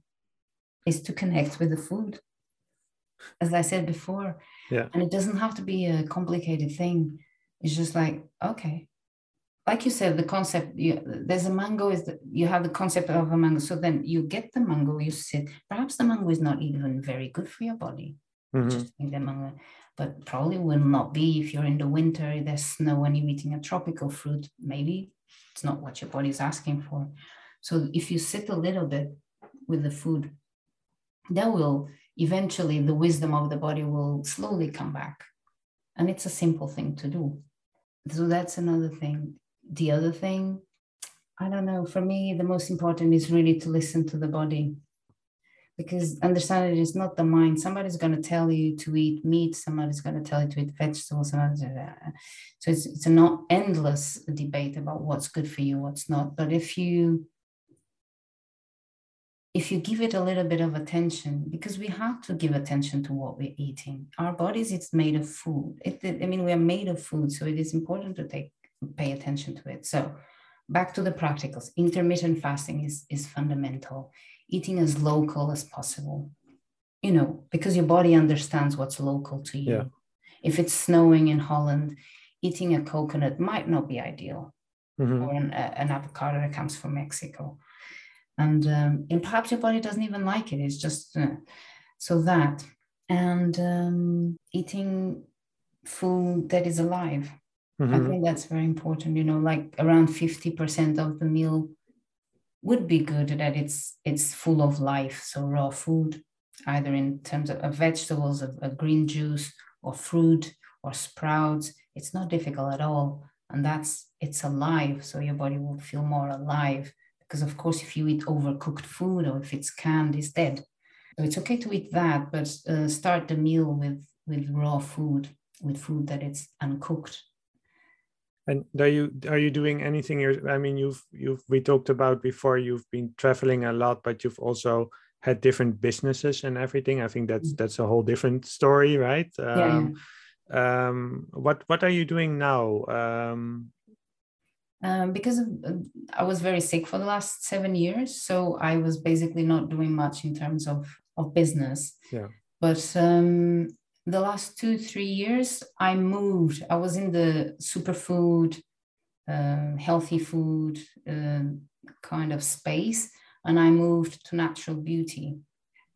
is to connect with the food. As I said before, yeah. and it doesn't have to be a complicated thing. It's just like, okay, like you said, the concept you, there's a mango is that you have the concept of a mango. So then you get the mango, you sit. Perhaps the mango is not even very good for your body. Mm-hmm. Just the mango, but probably will not be if you're in the winter. There's snow and you're eating a tropical fruit. Maybe it's not what your body is asking for. So if you sit a little bit with the food, that will eventually the wisdom of the body will slowly come back, and it's a simple thing to do. So that's another thing the other thing, I don't know, for me, the most important is really to listen to the body because understand it is not the mind. Somebody's going to tell you to eat meat, somebody's going to tell you to eat vegetables. So it's, it's a not endless debate about what's good for you, what's not. But if you if you give it a little bit of attention, because we have to give attention to what we're eating. Our bodies, it's made of food. It, I mean, we are made of food, so it is important to take pay attention to it. So back to the practicals. Intermittent fasting is, is fundamental. Eating as local as possible, you know, because your body understands what's local to you. Yeah. If it's snowing in Holland, eating a coconut might not be ideal, mm-hmm. or an, an, avocado that comes from Mexico. And, um, and perhaps your body doesn't even like it. It's just uh, so that. And um, eating food that is alive Mm-hmm. I think that's very important. You know, like around 50% of the meal would be good that it's it's full of life. So raw food, either in terms of, of vegetables, of, of green juice, or fruit, or sprouts. It's not difficult at all, and that's it's alive. So your body will feel more alive. Because of course, if you eat overcooked food or if it's canned, it's dead. So it's okay to eat that, but uh, start the meal with with raw food, with food that it's uncooked. And are you are you doing anything? I mean, you've you've we talked about before. You've been traveling a lot, but you've also had different businesses and everything. I think that's mm. that's a whole different story, right? Um, yeah. Um, what what are you doing now? Um, um, because of, uh, I was very sick for the last seven years, so I was basically not doing much in terms of of business. Yeah. But um, the last two three years, I moved. I was in the superfood, uh, healthy food uh, kind of space, and I moved to natural beauty,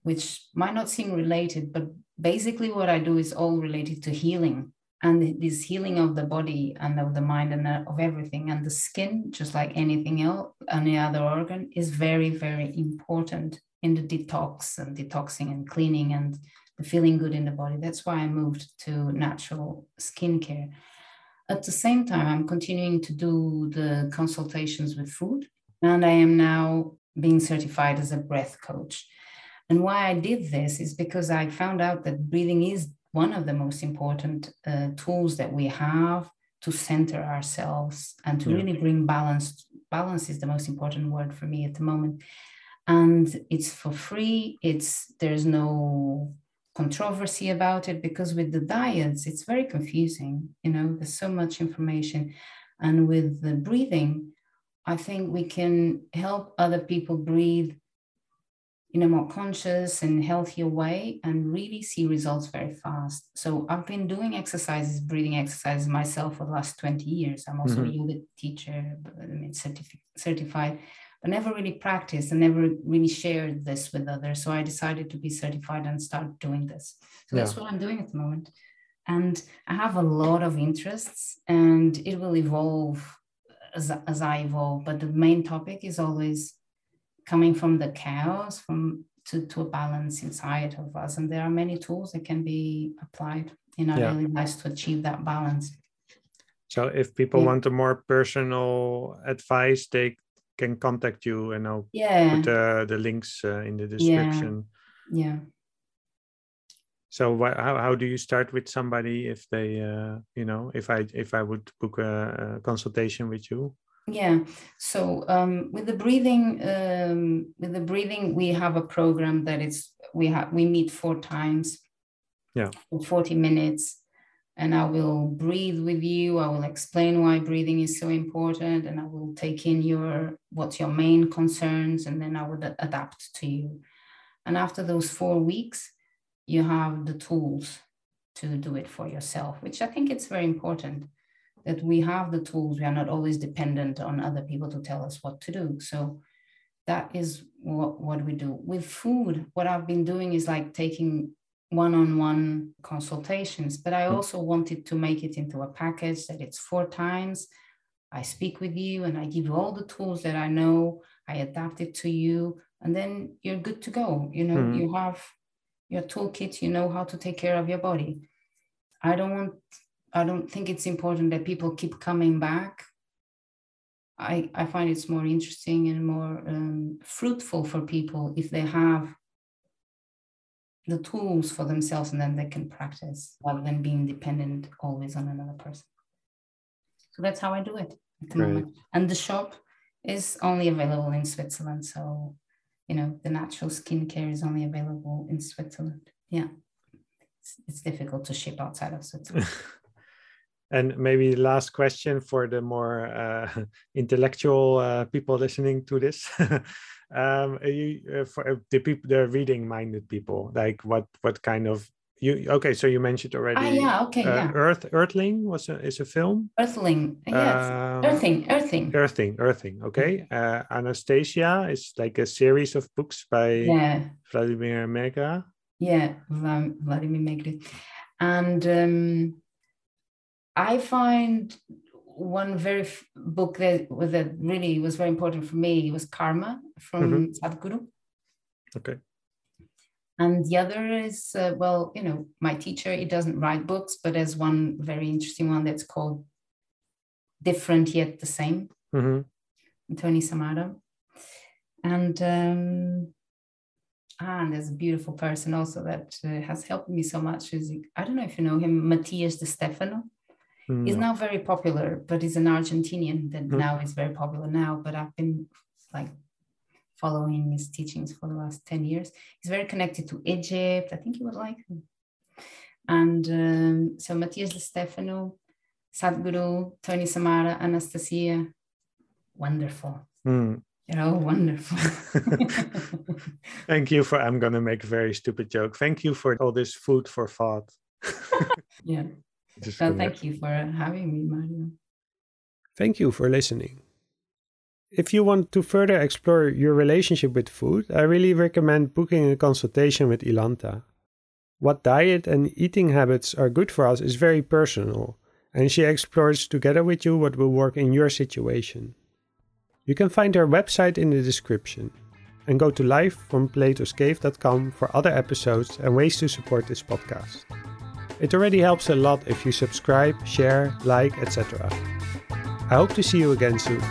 which might not seem related, but basically what I do is all related to healing and this healing of the body and of the mind and of everything and the skin just like anything else any other organ is very very important in the detox and detoxing and cleaning and feeling good in the body. That's why I moved to natural skincare. At the same time, I'm continuing to do the consultations with food, and I am now being certified as a breath coach. And why I did this is because I found out that breathing is one of the most important uh, tools that we have to center ourselves and to yeah. really bring balance. Balance is the most important word for me at the moment and it's for free it's there's no controversy about it because with the diets it's very confusing you know there's so much information. And with the breathing i think we can help other people breathe in a more conscious and healthier way and really see results very fast. So i've been doing exercises breathing exercises myself for the last 20 years. I'm also mm-hmm. a yoga teacher I mean, certifi- certified but never really practiced and never really shared this with others. So I decided to be certified and start doing this. So yeah. that's what I'm doing at the moment. And I have a lot of interests and it will evolve as, as I evolve. But the main topic is always coming from the chaos, from to, to a balance inside of us. And there are many tools that can be applied in our yeah. daily lives to achieve that balance. So if people yeah. want a more personal advice, they can contact you and I'll yeah. put uh, the links uh, in the description. Yeah. yeah. So wh- how, how do you start with somebody if they uh, you know if I if I would book a, a consultation with you? Yeah. So um, with the breathing um, with the breathing we have a program that is we have we meet four times. Yeah. For 40 minutes and I will breathe with you. I will explain why breathing is so important, and I will take in your what's your main concerns, and then I would adapt to you. And after those four weeks, you have the tools to do it for yourself, which I think it's very important that we have the tools. We are not always dependent on other people to tell us what to do. So that is what, what we do. With food, what I've been doing is like taking one-on-one consultations but i hmm. also wanted to make it into a package that it's four times. I speak with you and i give you all the tools that i know. I adapt it to you and then you're good to go. You know mm-hmm. you have your toolkit you know how to take care of your body. I don't want i don't think it's important that people keep coming back. I i find it's more interesting and more um, fruitful for people if they have the tools for themselves and then they can practice rather than being dependent always on another person. So that's how I do it at the Great. moment. And the shop is only available in Switzerland. So, you know, the natural skincare is only available in Switzerland. Yeah. It's, it's difficult to ship outside of Switzerland. (laughs) and maybe last question for the more uh, (laughs) intellectual uh, people listening to this (laughs) um you uh, for uh, the people the reading minded people like what what kind of you okay so you mentioned already ah, yeah okay uh, yeah. Earth earthling was a is a film? Earthling yes. Um, earthing earthing. Earthing earthing okay. Uh, anastasia is like a series of books by yeah. Vladimir Megre yeah vladimir Megre and um i find one very book that, that really was very important for me was Karma from mm-hmm. Sadhguru. Okay. And the other is, uh, well, you know, my teacher, he doesn't write books, but there's one very interesting one that's called Different Yet the Same, mm-hmm. Tony Samara. And, um, ah, and there's a beautiful person also that uh, has helped me so much. Is I don't know if you know him, Matías de Stefano. Mm. He's now very popular, but he's an Argentinian that mm. now is very popular now. But I've been like following his teachings for the last 10 years. He's very connected to Egypt. I think you would like him. And um, so Matías de Stefano, Sadhguru, Tony Samara, Anastasia, wonderful. Mm. You know, wonderful. (laughs) Thank you for, I'm going to make a very stupid joke. Thank you for all this food for thought. (laughs) yeah. So thank you for having me, Mario. Thank you for listening. If you want to further explore your relationship with food, I really recommend booking a consultation with Ilanta. What diet and eating habits are good for us is very personal, and she explores together with you what will work in your situation. You can find her website in the description and go to livefromplato'scave.com for other episodes and ways to support this podcast. It already helps a lot if you subscribe, share, like, etc. I hope to see you again soon.